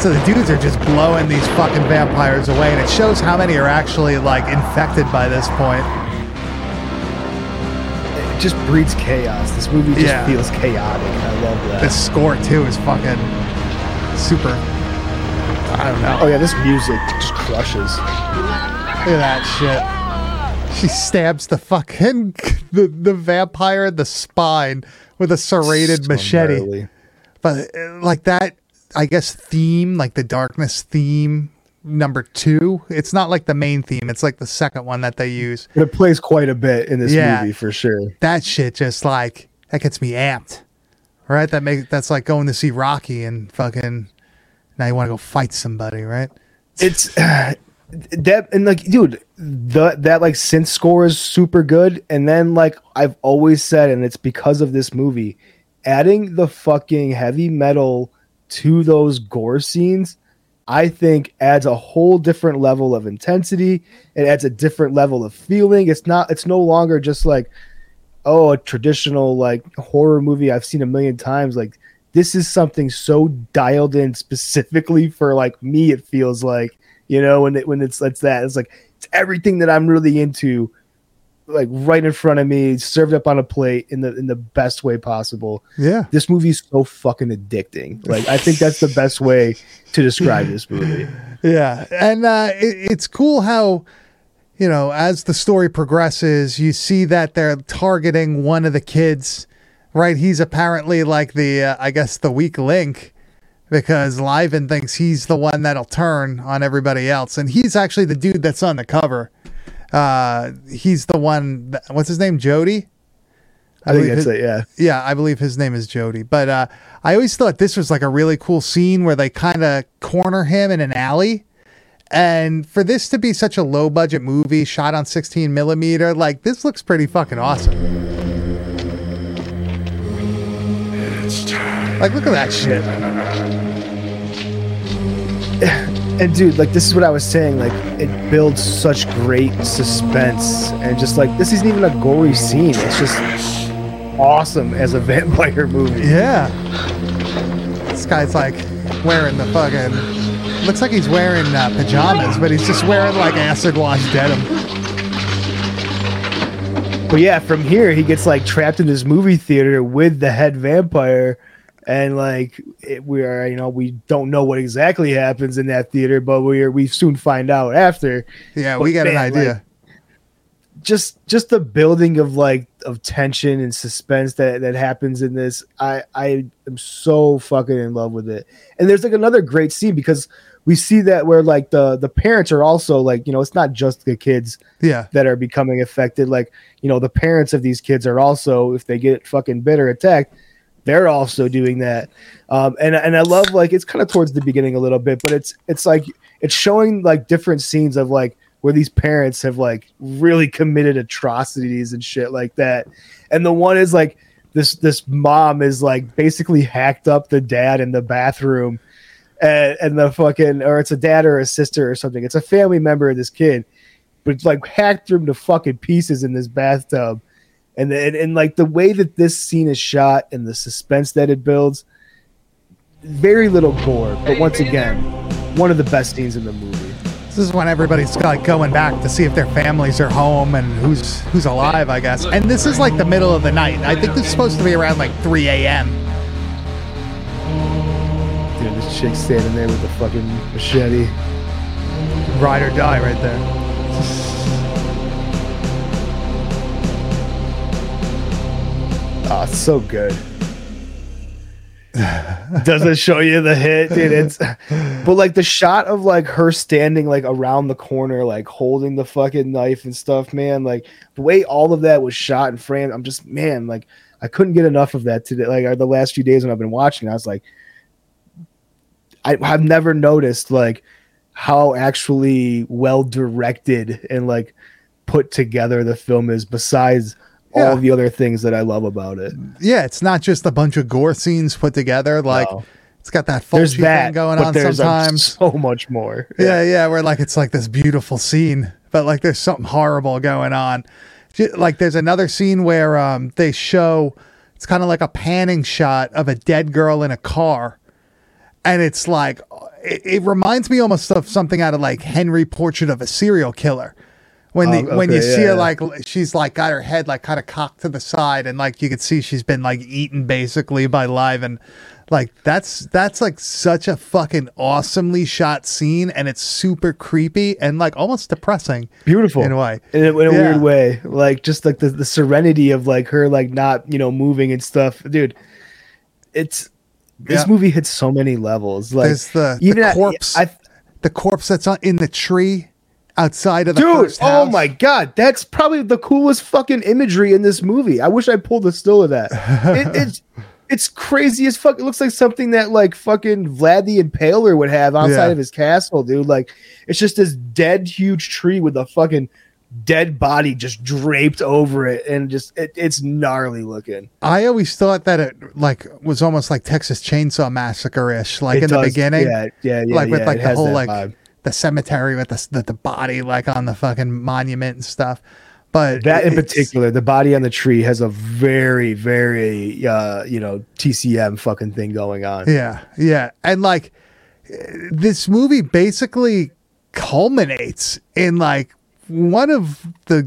S1: So the dudes are just blowing these fucking vampires away, and it shows how many are actually like infected by this point.
S2: It just breeds chaos. This movie just
S1: Yeah.
S2: feels chaotic, I love that.
S1: The score too is fucking super. I don't know.
S2: oh yeah, this music just crushes.
S1: Look at that shit. She stabs the fucking the, the vampire in the spine with a serrated
S2: So
S1: machete.
S2: gnarly.
S1: But uh, like that, I guess theme, like the darkness theme number two. It's not like the main theme. It's like the second one that they use.
S2: But it plays quite a bit in this
S1: Yeah.
S2: movie for sure.
S1: That shit just like that gets me amped. Right? That makes that's like going to see Rocky and fucking now you want to go fight somebody, right?
S2: It's that and like, dude, the that like synth score is super good. And then like I've always said, and it's because of this movie, adding the fucking heavy metal to those gore scenes I think adds a whole different level of intensity. It adds a different level of feeling. It's not. It's no longer just like, oh, a traditional like horror movie I've seen a million times. Like this is something so dialed in specifically for like me. It feels like you know when it when it's it's that it's like it's everything that I'm really into like right in front of me, served up on a plate in the in the best way possible.
S1: Yeah.
S2: This movie's so fucking addicting. Like I think that's the best way to describe this movie.
S1: Yeah, and uh, it, it's cool how you know as the story progresses, you see that they're targeting one of the kids. Right, he's apparently like the uh, I guess the weak link because Liven thinks he's the one that'll turn on everybody else, and he's actually the dude that's on the cover. Uh, he's the one. That, what's his name? Jody.
S2: I think
S1: believe
S2: that's
S1: his-
S2: it. Yeah.
S1: yeah, I believe his name is Jody. But uh, I always thought this was like a really cool scene where they kind of corner him in an alley. And for this to be such a low budget movie shot on 16 millimeter, like this looks pretty fucking awesome. Like, look at that shit.
S2: And dude, like this is what I was saying. Like it builds such great suspense, and just like this isn't even a gory scene. It's just awesome as a vampire movie.
S1: Yeah. This guy's like wearing the fucking. Looks like he's wearing uh, pajamas, but he's just wearing like acid wash denim.
S2: But yeah, from here he gets like trapped in this movie theater with the head vampire, and like it, we are, you know, we don't know what exactly happens in that theater, but we are we soon find out after.
S1: Yeah,
S2: But
S1: we got an idea.
S2: like, just just the building of like of tension and suspense that that happens in this i i am so fucking in love with it and there's like another great scene because we see that where like the the parents are also like you know it's not just the kids
S1: yeah.
S2: that are becoming affected like you know the parents of these kids are also if they get fucking bit or attacked they're also doing that. Um and and i love like it's kind of towards the beginning a little bit but it's it's like it's showing like different scenes of like where these parents have like really committed atrocities and shit like that. And the one is like this this mom is like basically hacked up the dad in the bathroom and, and the fucking or it's a dad or a sister or something. It's a family member of this kid but it's like hacked him to fucking pieces in this bathtub and, and and like the way that this scene is shot and the suspense that it builds very little gore but once again one of the best scenes in the movie
S1: This is when everybody's like going back to see if their families are home and who's who's alive, I guess. And this is like the middle of the night. I think this is supposed to be around like 3 a.m.
S2: dude this chick standing there with the fucking machete
S1: Ride or die right there.
S2: Oh, it's so good. Doesn't show you the hit, dude. It's but like the shot of like her standing like around the corner, like holding the fucking knife and stuff, man. Like the way all of that was shot and framed, I'm just man, like I couldn't get enough of that today. Like the last few days when I've been watching, I was like, I, I've never noticed like how actually well directed and like put together the film is. Besides
S1: Yeah.
S2: all the other things that I love about it.
S1: Yeah, it's not just a bunch of gore scenes put together. Like
S2: No.
S1: it's got that
S2: There's that
S1: thing going on
S2: there's,
S1: sometimes.
S2: so much more.
S1: Yeah, yeah, where like it's like this beautiful scene, but like there's something horrible going on. Like there's another scene where um they show it's kind of like a panning shot of a dead girl in a car, and it's like it, it reminds me almost of something out of like Henry Portrait of a Serial Killer. When the
S2: Oh,
S1: when you
S2: okay,
S1: see her
S2: yeah.
S1: like she's like got her head like kind of cocked to the side and like you could see she's been like eaten basically by Liven and like that's that's like such a fucking awesomely shot scene and it's super creepy and like almost depressing
S2: Beautiful
S1: in a way.
S2: in a, in a
S1: Yeah.
S2: weird way. Like just like the, the serenity of like her like not you know moving and stuff, dude. It's this
S1: Yeah.
S2: movie hits so many levels. Like
S1: There's the,
S2: even
S1: the corpse
S2: I,
S1: the corpse that's on, in the tree outside of the
S2: dude, oh my god, that's probably the coolest fucking imagery in this movie. I wish I pulled a still of that. it, it's it's crazy as fuck. It looks like something that like fucking Vlad the Impaler would have outside
S1: Yeah.
S2: of his castle, dude. Like it's just this dead huge tree with a fucking dead body just draped over it, and just it, it's gnarly looking.
S1: I always thought that it like was almost like Texas Chainsaw Massacre ish, like
S2: It
S1: in the beginning,
S2: yeah, yeah, yeah,
S1: like with like the whole like
S2: vibe.
S1: The cemetery with the, the the body like on the fucking monument and stuff. But
S2: That in particular, the body on the tree has a very, very, uh, you know, TCM fucking thing going on.
S1: Yeah, yeah, and like this movie basically culminates in like one of the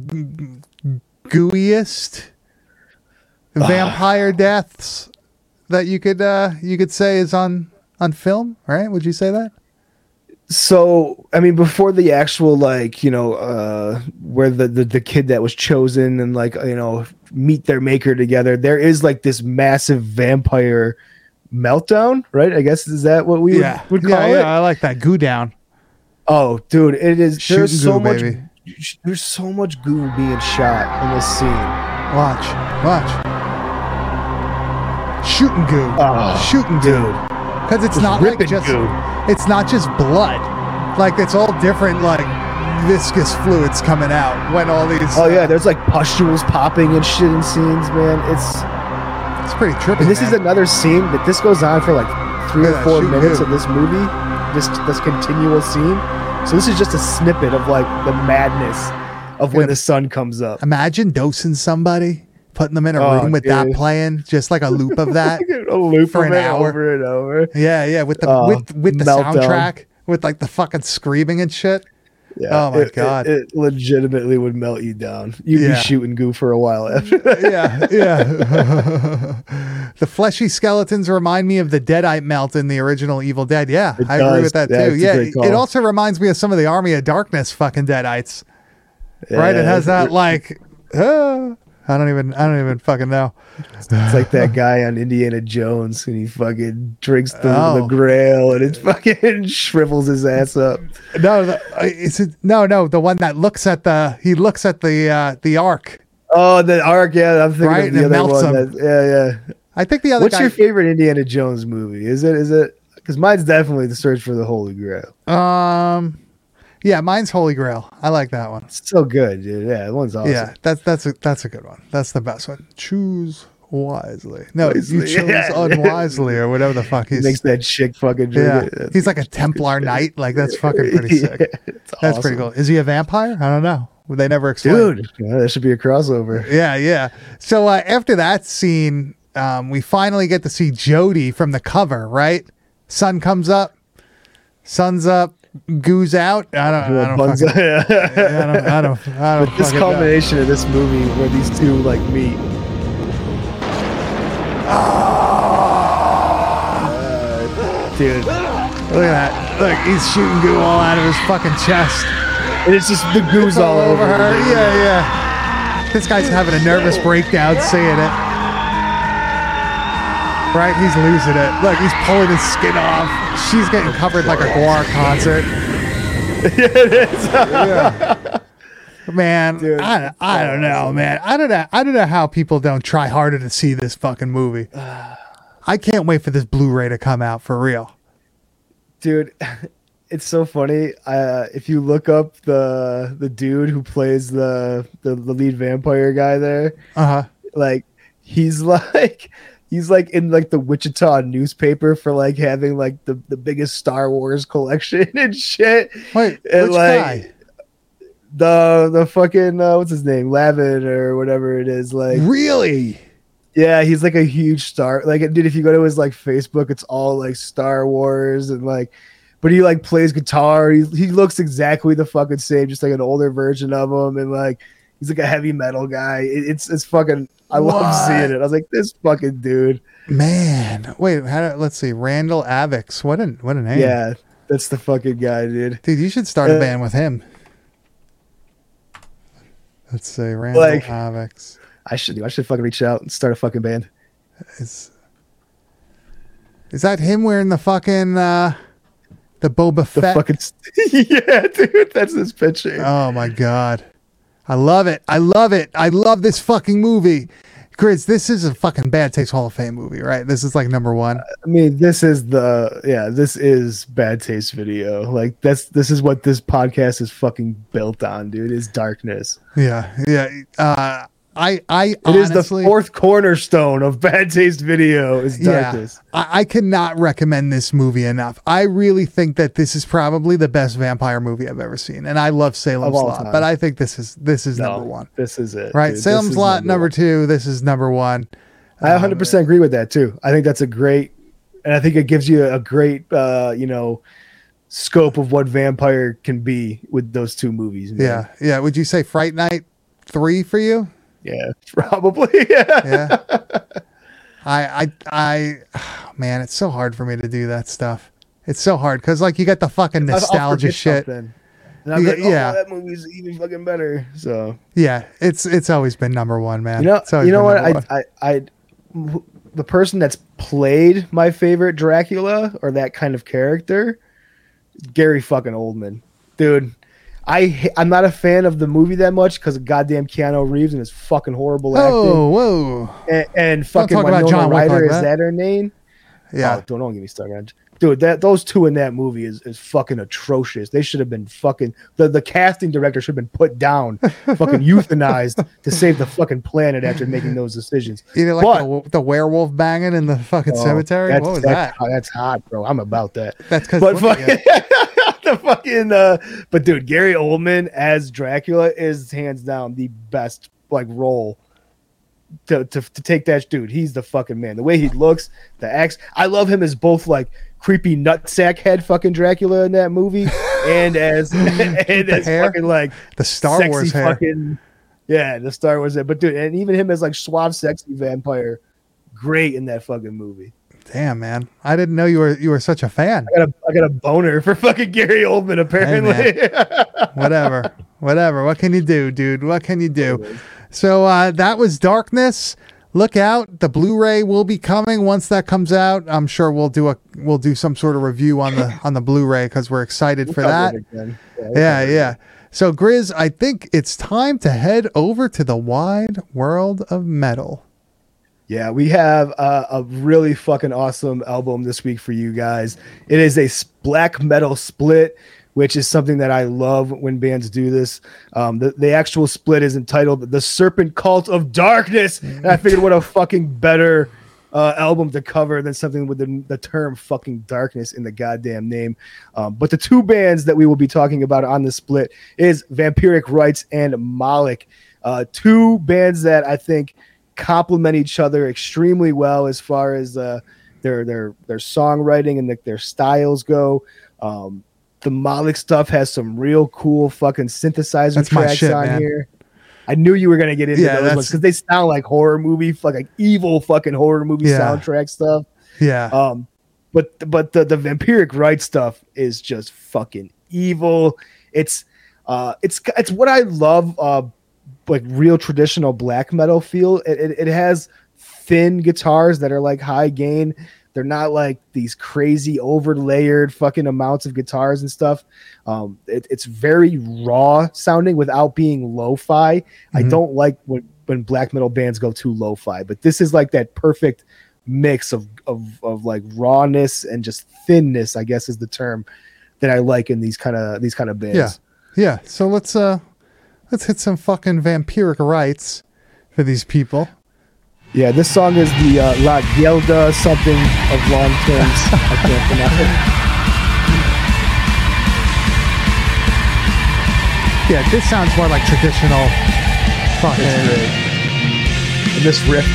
S1: gooeyest vampire deaths that you could uh you could say is on on film, right? Would you say that?
S2: So, I mean, before the actual, like, you know, uh, where the, the, the kid that was chosen and, like, you know, meet their maker together, there is like this massive vampire meltdown, right? I guess is that what we
S1: yeah,
S2: would,
S1: yeah,
S2: call it?
S1: yeah. I like that goo down.
S2: Oh, dude, it is.
S1: Shooting
S2: There's so
S1: goo,
S2: much.
S1: baby.
S2: There's so much goo being shot in this scene.
S1: Watch, watch. Shooting goo,
S2: Oh,
S1: shooting goo.
S2: dude.
S1: Because it's
S2: Just
S1: not like just
S2: goo.
S1: it's not just blood like it's all different like viscous fluids coming out when all these
S2: Oh yeah, uh, there's like pustules popping and shit in scenes, man. It's
S1: it's pretty trippy
S2: and this is another scene that this goes on for like three
S1: Look
S2: or four minutes of this movie, just this continual scene. So this is just a snippet of like the madness of when the sun comes up.
S1: imagine dosing somebody putting them in a
S2: Oh,
S1: room with that playing just like a loop of that
S2: a loop
S1: for an
S2: it
S1: hour.
S2: over and over.
S1: yeah yeah with the
S2: Oh,
S1: with with the
S2: meltdown.
S1: soundtrack with like the fucking screaming and shit
S2: Yeah.
S1: Oh my
S2: it- it-
S1: God.
S2: It, legitimately would melt you down. You'd
S1: Yeah.
S2: be shooting goo for a while after that.
S1: yeah, yeah. the fleshy skeletons remind me of the Deadite melt in the original Evil Dead. Yeah,
S2: It
S1: I agree with that
S2: Yeah,
S1: too. Yeah, it also reminds me of some of the Army of Darkness fucking Deadites. right? It has that like, uh, I don't even, I don't even fucking know.
S2: It's like that guy on Indiana Jones and he fucking drinks the,
S1: Oh.
S2: the grail and it fucking shrivels his ass up.
S1: No, the, it's no, no, the one that looks at the, he looks at the uh the ark.
S2: Oh, the ark, yeah, I'm thinking
S1: Right,
S2: of the
S1: it
S2: other
S1: melts
S2: one. That, yeah, yeah.
S1: I think the other
S2: What's
S1: guy.
S2: your favorite Indiana Jones movie? Is it is it because mine's definitely the search for the Holy Grail.
S1: um, yeah, mine's Holy Grail. I like that one.
S2: It's so good, dude. Yeah, that one's awesome.
S1: Yeah, that's that's a that's a good one. That's the best one. Choose wisely. No, you
S2: Wisely,
S1: chose
S2: yeah.
S1: unwisely or whatever the fuck
S2: He
S1: he's.
S2: makes that chick fucking
S1: yeah,
S2: it.
S1: He's like a Templar knight. Like that's fucking pretty sick.
S2: Yeah,
S1: That's pretty cool. Is he a vampire? I don't know. They never explain.
S2: Dude, yeah, that should be a crossover.
S1: Yeah, yeah. So uh, after that scene, um, we finally get to see Jody from the cover. Right, sun comes up, sun's up, goose out. I don't. I don't. Fucking,
S2: yeah.
S1: I don't. I don't. I don't
S2: this
S1: know.
S2: of this movie where these two like meet. Uh, dude,
S1: Look at that. Look, he's shooting goo all out of his fucking chest.
S2: and it's just the goose all over her.
S1: Yeah, yeah. This guy's having a nervous breakdown seeing it. Right? He's losing it. Look, he's pulling his skin off. She's getting covered like a Gwar concert. Yeah. Man,
S2: Dude.
S1: I, I don't know, man. I don't know. I don't know how people don't try harder to see this fucking movie. I can't wait for this Blu-ray to come out for real.
S2: dude it's so funny uh if you look up the the dude who plays the the, the lead vampire guy there
S1: Uh huh.
S2: like he's like he's like in like the wichita newspaper for like having like the the biggest star wars collection and shit
S1: Wait,
S2: And,
S1: which
S2: like,
S1: guy?
S2: the the fucking uh, what's his name lavin or whatever it is like
S1: Really?
S2: yeah he's like a huge star like dude if you go to his like facebook it's all like star wars and like but he like plays guitar he, he looks exactly the fucking same just like an older version of him and like he's like a heavy metal guy it, it's it's fucking i love seeing it i was like this fucking dude
S1: Man, wait. How do, let's see. Randall Aviks. What a what a name.
S2: yeah that's the fucking guy dude
S1: dude, you should start a
S2: Uh,
S1: band with him. Let's say Randall
S2: Like-
S1: Aviks.
S2: i should i should fucking reach out and start a fucking band
S1: Is is that him wearing the fucking uh the Boba
S2: the
S1: Fett?
S2: fucking yeah dude that's this picture
S1: Oh my god. I love it. I love it. I love this fucking movie. Grizz, this is a fucking bad taste Hall of Fame movie, right? This is like number one.
S2: I mean, this is the yeah, this is bad taste video. Like that's this is what this podcast is fucking built on, dude. Is darkness.
S1: Yeah, yeah. Uh, I, I
S2: It is
S1: honestly,
S2: the fourth cornerstone of bad taste video. Is darkness.
S1: Yeah, I, I cannot recommend this movie enough. I really think that this is probably the best vampire movie I've ever seen, and I love Salem's Lot,
S2: time.
S1: but I think this is this is
S2: No,
S1: number one.
S2: This is it.
S1: Right,
S2: dude.
S1: Salem's Lot number
S2: one.
S1: two. This is number one.
S2: I 100% agree with that too. I think that's a great, and I think it gives you a great, uh, you know, scope of what vampire can be with those two movies. man.
S1: Yeah, yeah. Would you say Fright Night three for you?
S2: Yeah, probably. Yeah,
S1: Yeah. I, I, I, man, it's so hard for me to do that stuff. It's so hard because like you got the fucking nostalgia shit.
S2: something. And I'm
S1: Yeah,
S2: like, oh,
S1: yeah.
S2: that movie's even fucking better. So
S1: Yeah, it's it's always been number one, man.
S2: you know, you know what? I. I, I, w- the person that's played my favorite Dracula or that kind of character, Gary fucking Oldman, dude. I I'm not a fan of the movie that much because goddamn Keanu Reeves and his fucking horrible acting.
S1: Oh, whoa.
S2: and, and fucking Winona
S1: John
S2: Ryder
S1: like
S2: is
S1: that.
S2: her name?
S1: Yeah.
S2: Oh, don't don't get me started. on- Dude, that those two in that movie is, is fucking atrocious. They should have been fucking the, the casting director should have been put down, fucking euthanized to save the fucking planet after making those decisions.
S1: Either like
S2: But-
S1: the, the werewolf banging in the fucking
S2: Oh,
S1: cemetery.
S2: That's,
S1: What was
S2: that's,
S1: that?
S2: That's hot, bro. I'm about that.
S1: That's because
S2: fucking, the fucking uh, but dude, Gary Oldman as Dracula is hands down the best like role to, to to take that dude. He's the fucking man. The way he looks, the acts. I love him as both like creepy nutsack head fucking Dracula in that movie, and as and as
S1: hair?
S2: fucking like
S1: the Star Wars hair.
S2: fucking yeah, the Star Wars hair. But dude, and even him as like suave, sexy vampire, great in that fucking movie.
S1: Damn, man. I didn't know you were you were such a fan.
S2: I got a I got a boner for fucking Gary Oldman apparently.
S1: Whatever. Whatever. What can you do, dude? What can you do? So uh, that was Darkness. Look out. The Blu-ray will be coming once that comes out. I'm sure we'll do a we'll do some sort of review on the on the Blu-ray because we're excited for that. Yeah, yeah. So Grizz, I think it's time to head over to the wide world of metal.
S2: Yeah, we have uh, a really fucking awesome album this week for you guys. It is a black metal split, which is something that I love when bands do this. Um, the, the actual split is entitled The Serpent Cult of Darkness. And I figured what a fucking better uh, album to cover than something with the, the term fucking darkness in the goddamn name. Um, but the two bands that we will be talking about on the split is Vampiric Rights and Moloch. Uh, two bands that I think complement each other extremely well as far as uh, their their their songwriting and the, their styles go. Um, the Moloch stuff has some real cool fucking synthesizer
S1: That's
S2: tracks
S1: shit,
S2: on
S1: man.
S2: here. I knew you were gonna get into
S1: Yeah,
S2: those ones because they sound like horror movie, like, like evil fucking horror movie
S1: Yeah.
S2: soundtrack stuff.
S1: Yeah.
S2: Um, but but the the vampiric right stuff is just fucking evil. It's uh, it's it's what I love. Uh, like real traditional black metal feel. It, it it has thin guitars that are like high gain. They're not like these crazy over layered fucking amounts of guitars and stuff. Um, it, it's very raw sounding without being lo-fi. I
S1: Mhm.
S2: don't like when when black metal bands go too lo-fi, but this is like that perfect mix of of of like rawness and just thinness. I guess is the term that I like in these kind of these kind of bands.
S1: Yeah. Yeah. So let's uh let's hit some fucking vampiric rights for these people.
S2: Yeah, this song is the uh, La Gelda something of long terms. I can't pronounce it.
S1: Yeah, this sounds more like traditional fucking
S2: And this riff.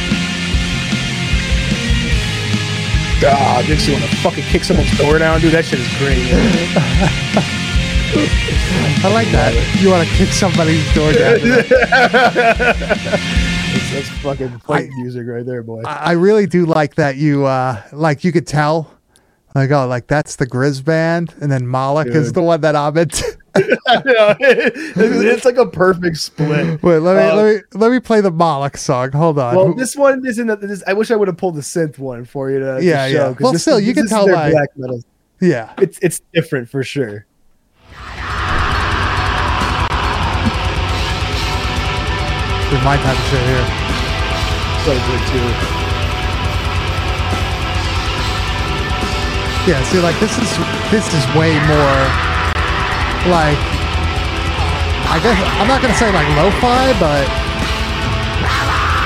S2: Ah, makes you want to fucking kick someone's door down, dude. That shit is great. man.
S1: I like that. You want to kick somebody's door down.
S2: That's, that's fucking fight music right there, boy.
S1: I I really do like that you uh like you could tell like oh like that's the Grizz band and then Moloch is the one that I'm into.
S2: Yeah, it's like a perfect split.
S1: Wait, let me
S2: Uh,
S1: let me let me play the Moloch song. Hold on.
S2: Well, this one isn't. a- This, I wish I would have pulled the synth one for you to, to
S1: Yeah,
S2: show.
S1: yeah.
S2: 'cause
S1: Well,
S2: this
S1: still,
S2: is-
S1: you can
S2: this is
S1: tell
S2: their
S1: by-
S2: black metal.
S1: yeah.
S2: It's it's different for sure.
S1: My type of shit here.
S2: so good too.
S1: Yeah, see, like this is this is way more like I guess I'm not gonna say like lo-fi, but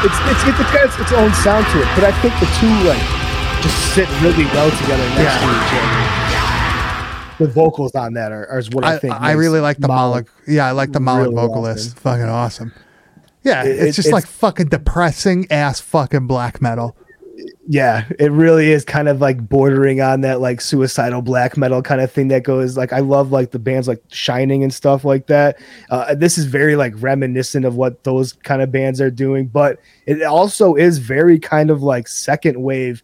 S2: It's it's it's got its, its own sound to it, but I think the two like just sit really well together next
S1: Yeah.
S2: to each other. The vocals on that are, are what I,
S1: I,
S2: think.
S1: I really like the
S2: Moloch-
S1: Moloch. Yeah, I like the Moloch
S2: really
S1: vocalist.
S2: awesome.
S1: Fucking awesome. Yeah,
S2: It-
S1: it's just
S2: it's-
S1: like fucking depressing ass fucking black metal.
S2: Yeah, it really is kind of like bordering on that like suicidal black metal kind of thing that goes like I love like the bands like Shining and stuff like that. Uh, this is very like reminiscent of what those kind of bands are doing, but it also is very kind of like second wave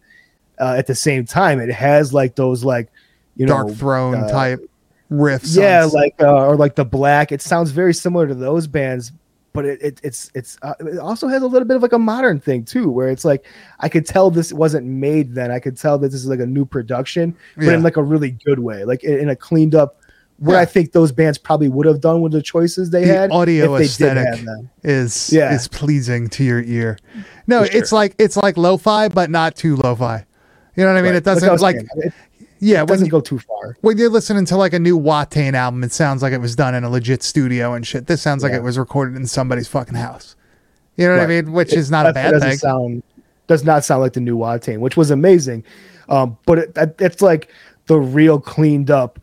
S2: uh, at the same time. It has like those like you know
S1: Darkthrone
S2: uh,
S1: type riffs.
S2: yeah like uh, or like the black it sounds very similar to those bands but it, it it's it's uh, it also has a little bit of like a modern thing too where it's like i could tell this wasn't made then i could tell that this is like a new production but
S1: Yeah.
S2: in like a really good way like in, in a cleaned up where
S1: Yeah.
S2: i think those bands probably would have done with the choices they
S1: the
S2: had
S1: audio
S2: if they did
S1: aesthetic is
S2: Yeah.
S1: is pleasing to your ear. No,
S2: For
S1: it's like it's like lo-fi, but not too lo-fi. You know what I mean?
S2: Right.
S1: It doesn't
S2: Like
S1: like
S2: it,
S1: yeah.
S2: it doesn't
S1: you,
S2: go too far
S1: when you're listening to like a new Watain album, it sounds like it was done in a legit studio and shit. This sounds like it was recorded in somebody's fucking house. You know what I mean? Which
S2: It
S1: is not a bad thing.
S2: Sound does not sound like the new Watain, which was amazing. Um, but it, it's like the real cleaned up,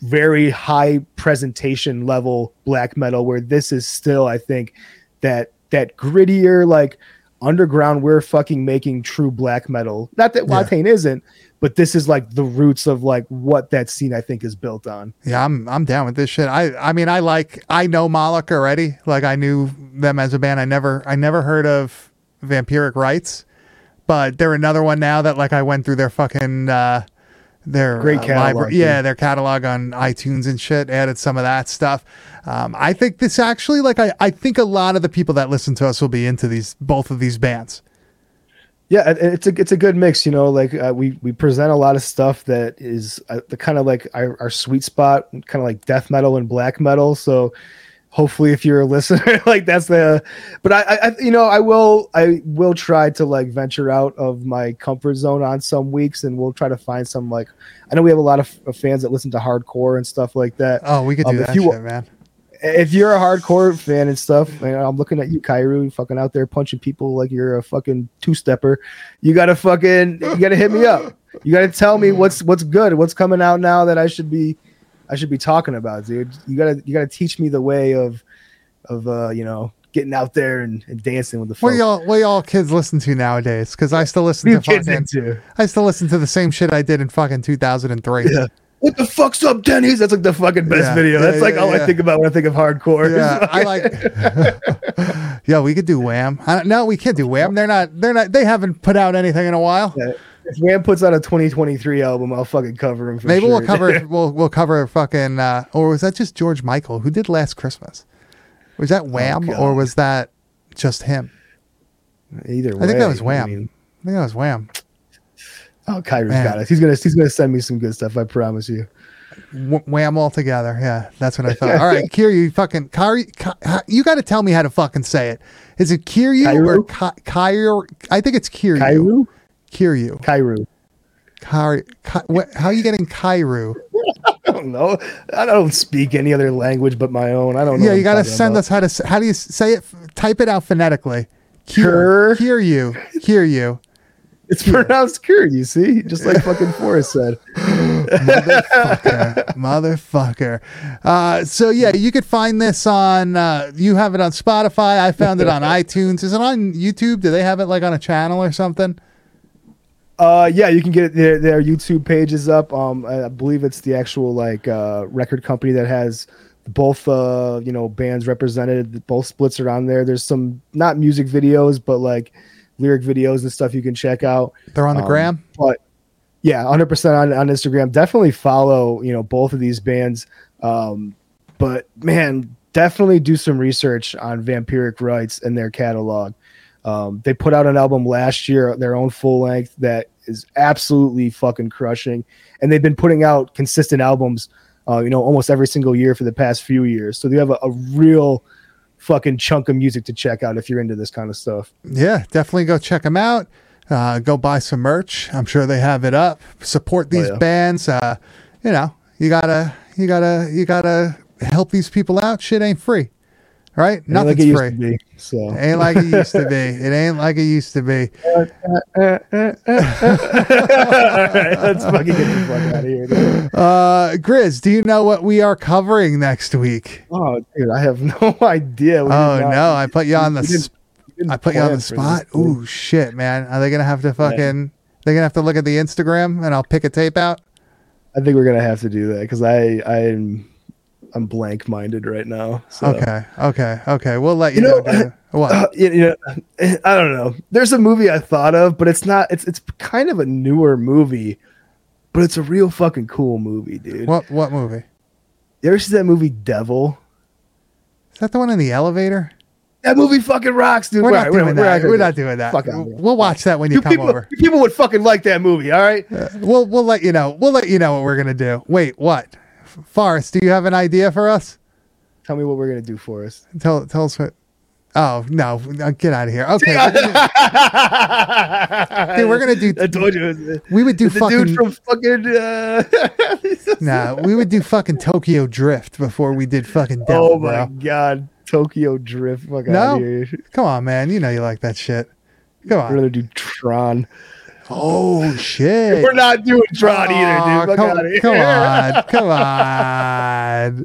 S2: very high presentation level black metal. Where this is still, I think, that that grittier like underground. We're fucking making true black metal. Not that
S1: Yeah.
S2: Isn't, but this is like the roots of like what that scene I think is built on.
S1: Yeah, I'm I'm down with this shit. I I mean I like I know Moloch already. Like I knew them as a band. I never I never heard of Vampiric Rights, but they're another one now that like I went through their fucking uh their
S2: Great
S1: uh,
S2: catalog,
S1: libra-
S2: too.
S1: yeah, their catalog on iTunes and shit. Added some of that stuff. Um, I think this actually like I I think a lot of the people that listen to us will be into these both of these bands.
S2: Yeah, it's a it's a good mix, you know. Like uh, we we present a lot of stuff that is uh, the kind of like our, our sweet spot, kind of like death metal and black metal. So hopefully, if you're a listener, like that's the. But I, I, you know, I will I will try to like venture out of my comfort zone on some weeks, and we'll try to find some like. I know we have a lot of, of fans that listen to hardcore and stuff like that.
S1: Oh, we could do
S2: Um,
S1: that
S2: you-
S1: shit, man.
S2: If you're a hardcore fan and stuff, man, I'm looking at you, Kairu, fucking out there punching people like you're a fucking two stepper. You gotta fucking, you gotta hit me up. You gotta tell me what's what's good, what's coming out now that I should be, I should be talking about, dude. You gotta you gotta teach me the way of, of uh, you know, getting out there and, and dancing with the
S1: What y'all what y'all kids listen to nowadays? Because I still listen to fucking
S2: into?
S1: I still listen to the same shit I did in fucking 2003.
S2: Yeah. What the fuck's up, Denny's? That's like the fucking best
S1: Yeah,
S2: video.
S1: yeah,
S2: That's like
S1: yeah,
S2: all
S1: yeah.
S2: I think about when I think of hardcore.
S1: Yeah, I like. yeah, we could do Wham. I, no, we can't do Wham. They're not. They're not. They haven't put out anything in a while.
S2: Yeah. If Wham puts out a 2023 album, I'll fucking cover him. For
S1: Maybe
S2: sure.
S1: we'll cover. we'll we'll cover fucking. Uh, or was that just George Michael who did Last Christmas? Was that Wham
S2: God.
S1: or was that just him?
S2: Either way,
S1: I think that was Wham.
S2: mean,
S1: I think that was Wham.
S2: Oh, Kyrie's
S1: Man.
S2: got us. He's gonna he's gonna send me some good stuff. I promise you.
S1: Wh- Wham all together. Yeah, that's what I thought. All right, Kiryu, you fucking Kari, Ki- you got to tell me how to fucking say it. Is it Kiryu or
S2: Kairu?
S1: Kairu? I think it's Kiryu.
S2: Kairu,
S1: Kiryu.
S2: Kairu.
S1: What, how are you getting Kairu?
S2: I don't know. I don't speak any other language but my own. I don't know.
S1: Yeah, you got to send
S2: about.
S1: us how to how do you say it? Type it out phonetically. Hear you. Hear you.
S2: It's pronounced Kur. You see, just like fucking Forrest said.
S1: Motherfucker. Motherfucker. Uh, so yeah, you could find this on. Uh, you have it on Spotify. I found it on iTunes. Is it on YouTube? Do they have it like on a channel or something?
S2: Uh, yeah, you can get it, their their YouTube page is up. Um, I believe it's the actual like uh record company that has both uh you know bands represented. Both splits are on there. There's some not music videos, but like lyric videos and stuff you can check out.
S1: They're on the
S2: Um,
S1: gram.
S2: But yeah, 100% on, on Instagram. Definitely follow, you know, both of these bands. Um, but man, definitely do some research on Vampiric Rights and their catalog. Um, they put out an album last year, their own full length, that is absolutely fucking crushing. And they've been putting out consistent albums, uh, you know, almost every single year for the past few years. So they have a, a real fucking chunk of music to check out if you're into this kind of stuff.
S1: Yeah, definitely go check them out. Uh, go buy some merch. I'm sure they have it up. Support these
S2: yeah.
S1: bands. Uh, you know, you gotta, you gotta, you gotta help these people out. Shit ain't free, right?
S2: Ain't like
S1: Nothing's
S2: it used
S1: free.
S2: to be, so
S1: Ain't like it used to be. It ain't like it used to be.
S2: Right, let's fucking get the fuck out of here. Dude.
S1: Uh, Grizz, do you know what we are covering next week?
S2: Oh, dude, I have no idea. We
S1: Oh no, I put you on the. sp- I put you on the spot. Ooh, shit, man. Are they gonna have to fucking? They're gonna have to look at the Instagram, and I'll pick a tape out.
S2: I think we're gonna have to do that because I I'm I'm blank minded right now. So.
S1: Okay, okay, okay. We'll let you,
S2: You
S1: know.
S2: know.
S1: What?
S2: Uh, you, know, I don't know. There's a movie I thought of, but it's not. It's it's kind of a newer movie, but it's a real fucking cool movie, dude.
S1: What? What movie?
S2: You ever see that movie Devil?
S1: Is that the one in the elevator?
S2: That movie fucking rocks, dude.
S1: We're not
S2: right,
S1: doing
S2: we're
S1: that. We're
S2: do
S1: not doing that.
S2: Fuck outta here.
S1: We'll watch that when you
S2: You
S1: come
S2: people,
S1: over.
S2: people would fucking like that movie. All right.
S1: We'll we'll let you know. We'll let you know what we're gonna do. Wait, what? Forrest, do you have an idea for us?
S2: Tell me what we're gonna do for us.
S1: Tell tell us what. Oh no! uh, Get out of here. Okay,
S2: Dude,
S1: we're gonna do-
S2: I told you.
S1: we would do
S2: the
S1: fucking.
S2: dude from fucking. Uh...
S1: nah, we would do fucking Tokyo Drift before we did fucking Devil,
S2: oh my
S1: bro.
S2: god, Tokyo Drift. Fuck
S1: No. Come on, man. You know you like that shit. Come on, I'd
S2: rather do Tron.
S1: Oh shit.
S2: We're not doing Tron
S1: Aw,
S2: either, dude.
S1: Come, come on, come on.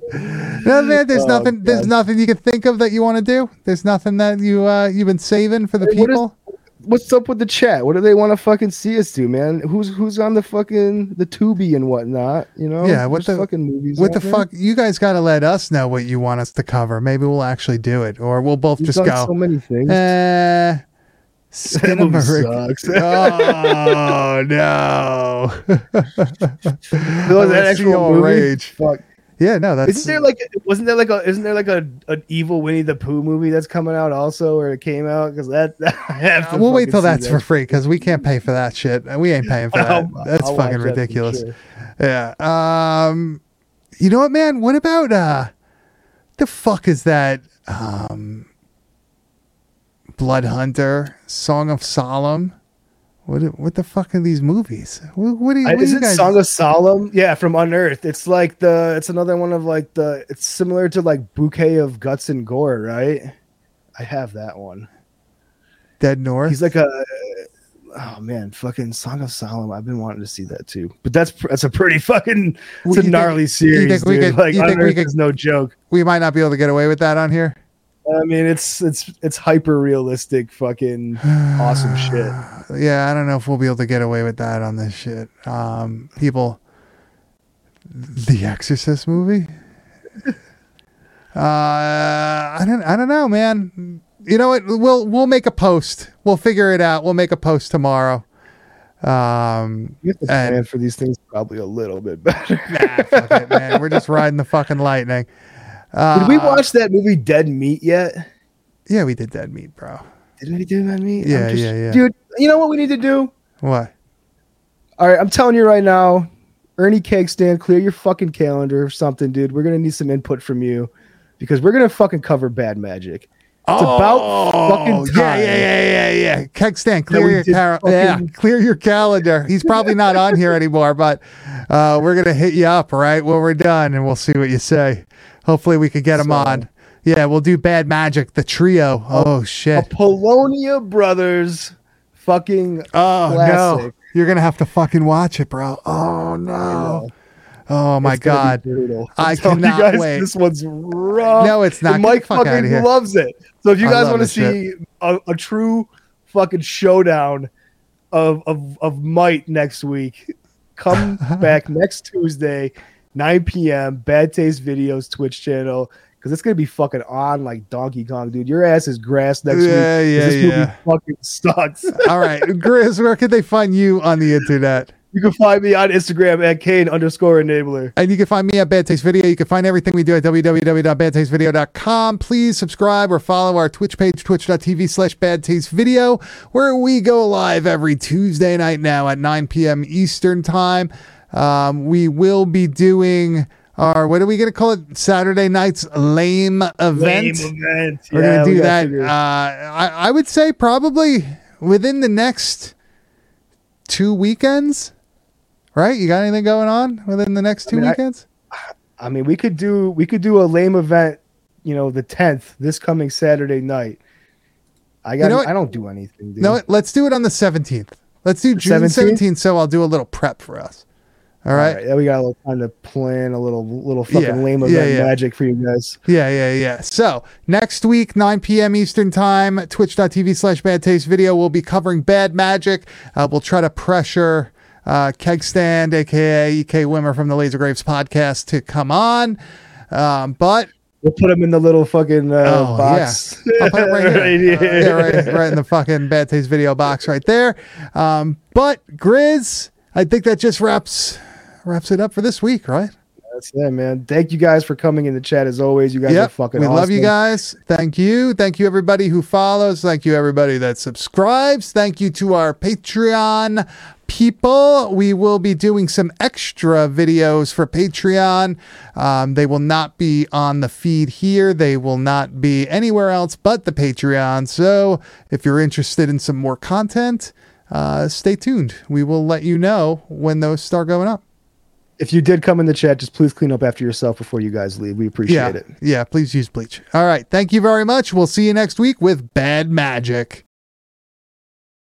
S1: No, man, there's
S2: Oh,
S1: nothing. There's nothing you can think of that you want to do. There's nothing that you uh you've been saving for the
S2: Hey,
S1: people.
S2: What's up with the chat? What do they want to fucking see us do, man? Who's who's on the fucking the Tubi and whatnot? You know?
S1: Yeah, what
S2: There's
S1: the-
S2: fucking movies?
S1: what the
S2: there.
S1: fuck? You guys got to let us know what you want us to cover. Maybe we'll actually do it, or we'll both
S2: We've
S1: just go.
S2: so many things.
S1: Uh,
S2: That sucks.
S1: oh no!
S2: That
S1: see
S2: actual movie?
S1: rage.
S2: Fuck.
S1: Yeah, no, that's
S2: Isn't there like wasn't there like a isn't there like a an evil Winnie the Pooh movie that's coming out also or it came out because that I have to
S1: Uh, we'll wait till that's
S2: that.
S1: for free because we can't pay for that shit. and We ain't paying for that.
S2: I'll-
S1: that's
S2: I'll
S1: fucking
S2: that
S1: ridiculous.
S2: sure.
S1: Yeah. Um, you know what, man? What about uh, the fuck is that? Um, Blood Hunter, Song of Solomon. What? What the fuck are these movies? What, what do you? What
S2: Is
S1: you
S2: it
S1: guys?
S2: Song of Solomon? Yeah, from Unearthed. It's like the it's another one of like the it's similar to like Bouquet of Guts and Gore, right? I have that one.
S1: Dead North.
S2: He's like a oh man, fucking Song of Solomon. I've been wanting to see that too. But that's that's a pretty fucking it's a
S1: think-
S2: gnarly
S1: you
S2: series.
S1: think we
S2: dude.
S1: could-
S2: like
S1: you think we
S2: Unearthed
S1: could-
S2: is no joke.
S1: we might not be able to get away with that on here.
S2: I mean, it's it's it's hyper realistic, fucking awesome shit.
S1: Yeah, I don't know if we'll be able to get away with that on this shit. Um, people, the Exorcist movie. Uh, I don't, I don't know, man. You know what? We'll we'll make a post. We'll figure it out. We'll make a post tomorrow. Um,
S2: You have to
S1: And-
S2: plan for these things probably a little bit better.
S1: nah, fuck it, man. We're just riding the fucking lightning. Uh,
S2: Did we watch that movie Dead Meat yet?
S1: Yeah, we did Dead Meat, bro.
S2: Did we do Dead Meat?
S1: Yeah, yeah, yeah.
S2: Dude, you know what we need to do?
S1: What?
S2: All right, I'm telling you right now, Ernie Keg Stand, clear your fucking calendar or something, dude. We're gonna need some input from you because we're gonna fucking cover Bad Magic. It's about fucking
S1: Oh, yeah, yeah, yeah, yeah, yeah. Keg stand, clear your car-
S2: fucking-
S1: yeah, clear your calendar. He's probably not on here anymore, but uh, we're gonna hit you up right when we're done, and we'll see what you say. Hopefully, we could get him on. Yeah, we'll do Bad Magic, the trio. Oh shit.
S2: Polonia Brothers fucking
S1: Oh no, you're gonna have to fucking watch it, bro. Oh no. Oh my
S2: It's
S1: god. I cannot
S2: you guys,
S1: wait.
S2: This one's rough.
S1: No, it's not.
S2: And Mike
S1: fuck
S2: fucking loves it. So if you guys want to see a, a true fucking showdown of, of of might next week, come back next Tuesday, 9 p.m. Bad Taste Videos Twitch channel. Because it's gonna be fucking on like Donkey Kong, dude. Your ass is grass next week.
S1: Yeah,
S2: 'cause
S1: yeah,
S2: this movie
S1: yeah.
S2: fucking sucks.
S1: All right, Grizz, where can they find you on the internet?
S2: you can find me on Instagram at Kane underscore enabler.
S1: And you can find me at Bad Taste Video. You can find everything we do at www.badtastevideo.com. Please subscribe or follow our Twitch page, twitch.tv slash Bad Taste Video, where we go live every Tuesday night now at 9 p.m. Eastern Time. Um, we will be doing our what are we gonna call it? Saturday night's lame event.
S2: Lame event.
S1: We're
S2: Yeah,
S1: gonna do that. Uh, I, I would say probably within the next two weekends. Right? You got anything going on within the next two
S2: mean,
S1: weekends?
S2: I mean, we could do we could do a lame event. You know, the tenth this coming Saturday night. I got.
S1: know?
S2: I don't do anything. Dude.
S1: no, let's do it on the seventeenth. Let's do June seventeenth. So I'll do a little prep for us. All
S2: All
S1: right.
S2: right. We got a little time to plan a little little fucking
S1: Yeah,
S2: lame
S1: yeah,
S2: event
S1: yeah.
S2: magic for you guys.
S1: Yeah, yeah, yeah. So next week, 9 p.m. Eastern Time, twitch.tv slash bad taste video. We'll be covering bad magic. Uh, we'll try to pressure uh, Keg Stand, aka EK Wimmer from the Laser Graves podcast, to come on. Um, but
S2: We'll put them in the little fucking uh,
S1: Oh,
S2: box.
S1: yeah. I'll put it right here.
S2: here.
S1: yeah, right, right in the fucking bad taste video box right there. Um, but Grizz, I think that just wraps wraps it up for this week, right?
S2: That's it, man. Thank you guys for coming in the chat as always. You guys are fucking
S1: we
S2: awesome.
S1: love you guys. Thank you. Thank you, everybody who follows. Thank you, everybody that subscribes. Thank you to our Patreon people. We will be doing some extra videos for Patreon. Um, they will not be on the feed here, they will not be anywhere else but the Patreon. So if you're interested in some more content, uh, stay tuned. We will let you know when those start going up.
S2: If you did come in the chat, just please clean up after yourself before you guys leave. We appreciate
S1: yeah.
S2: it.
S1: Yeah, please use bleach. All right. Thank you very much. We'll see you next week with Bad Magic.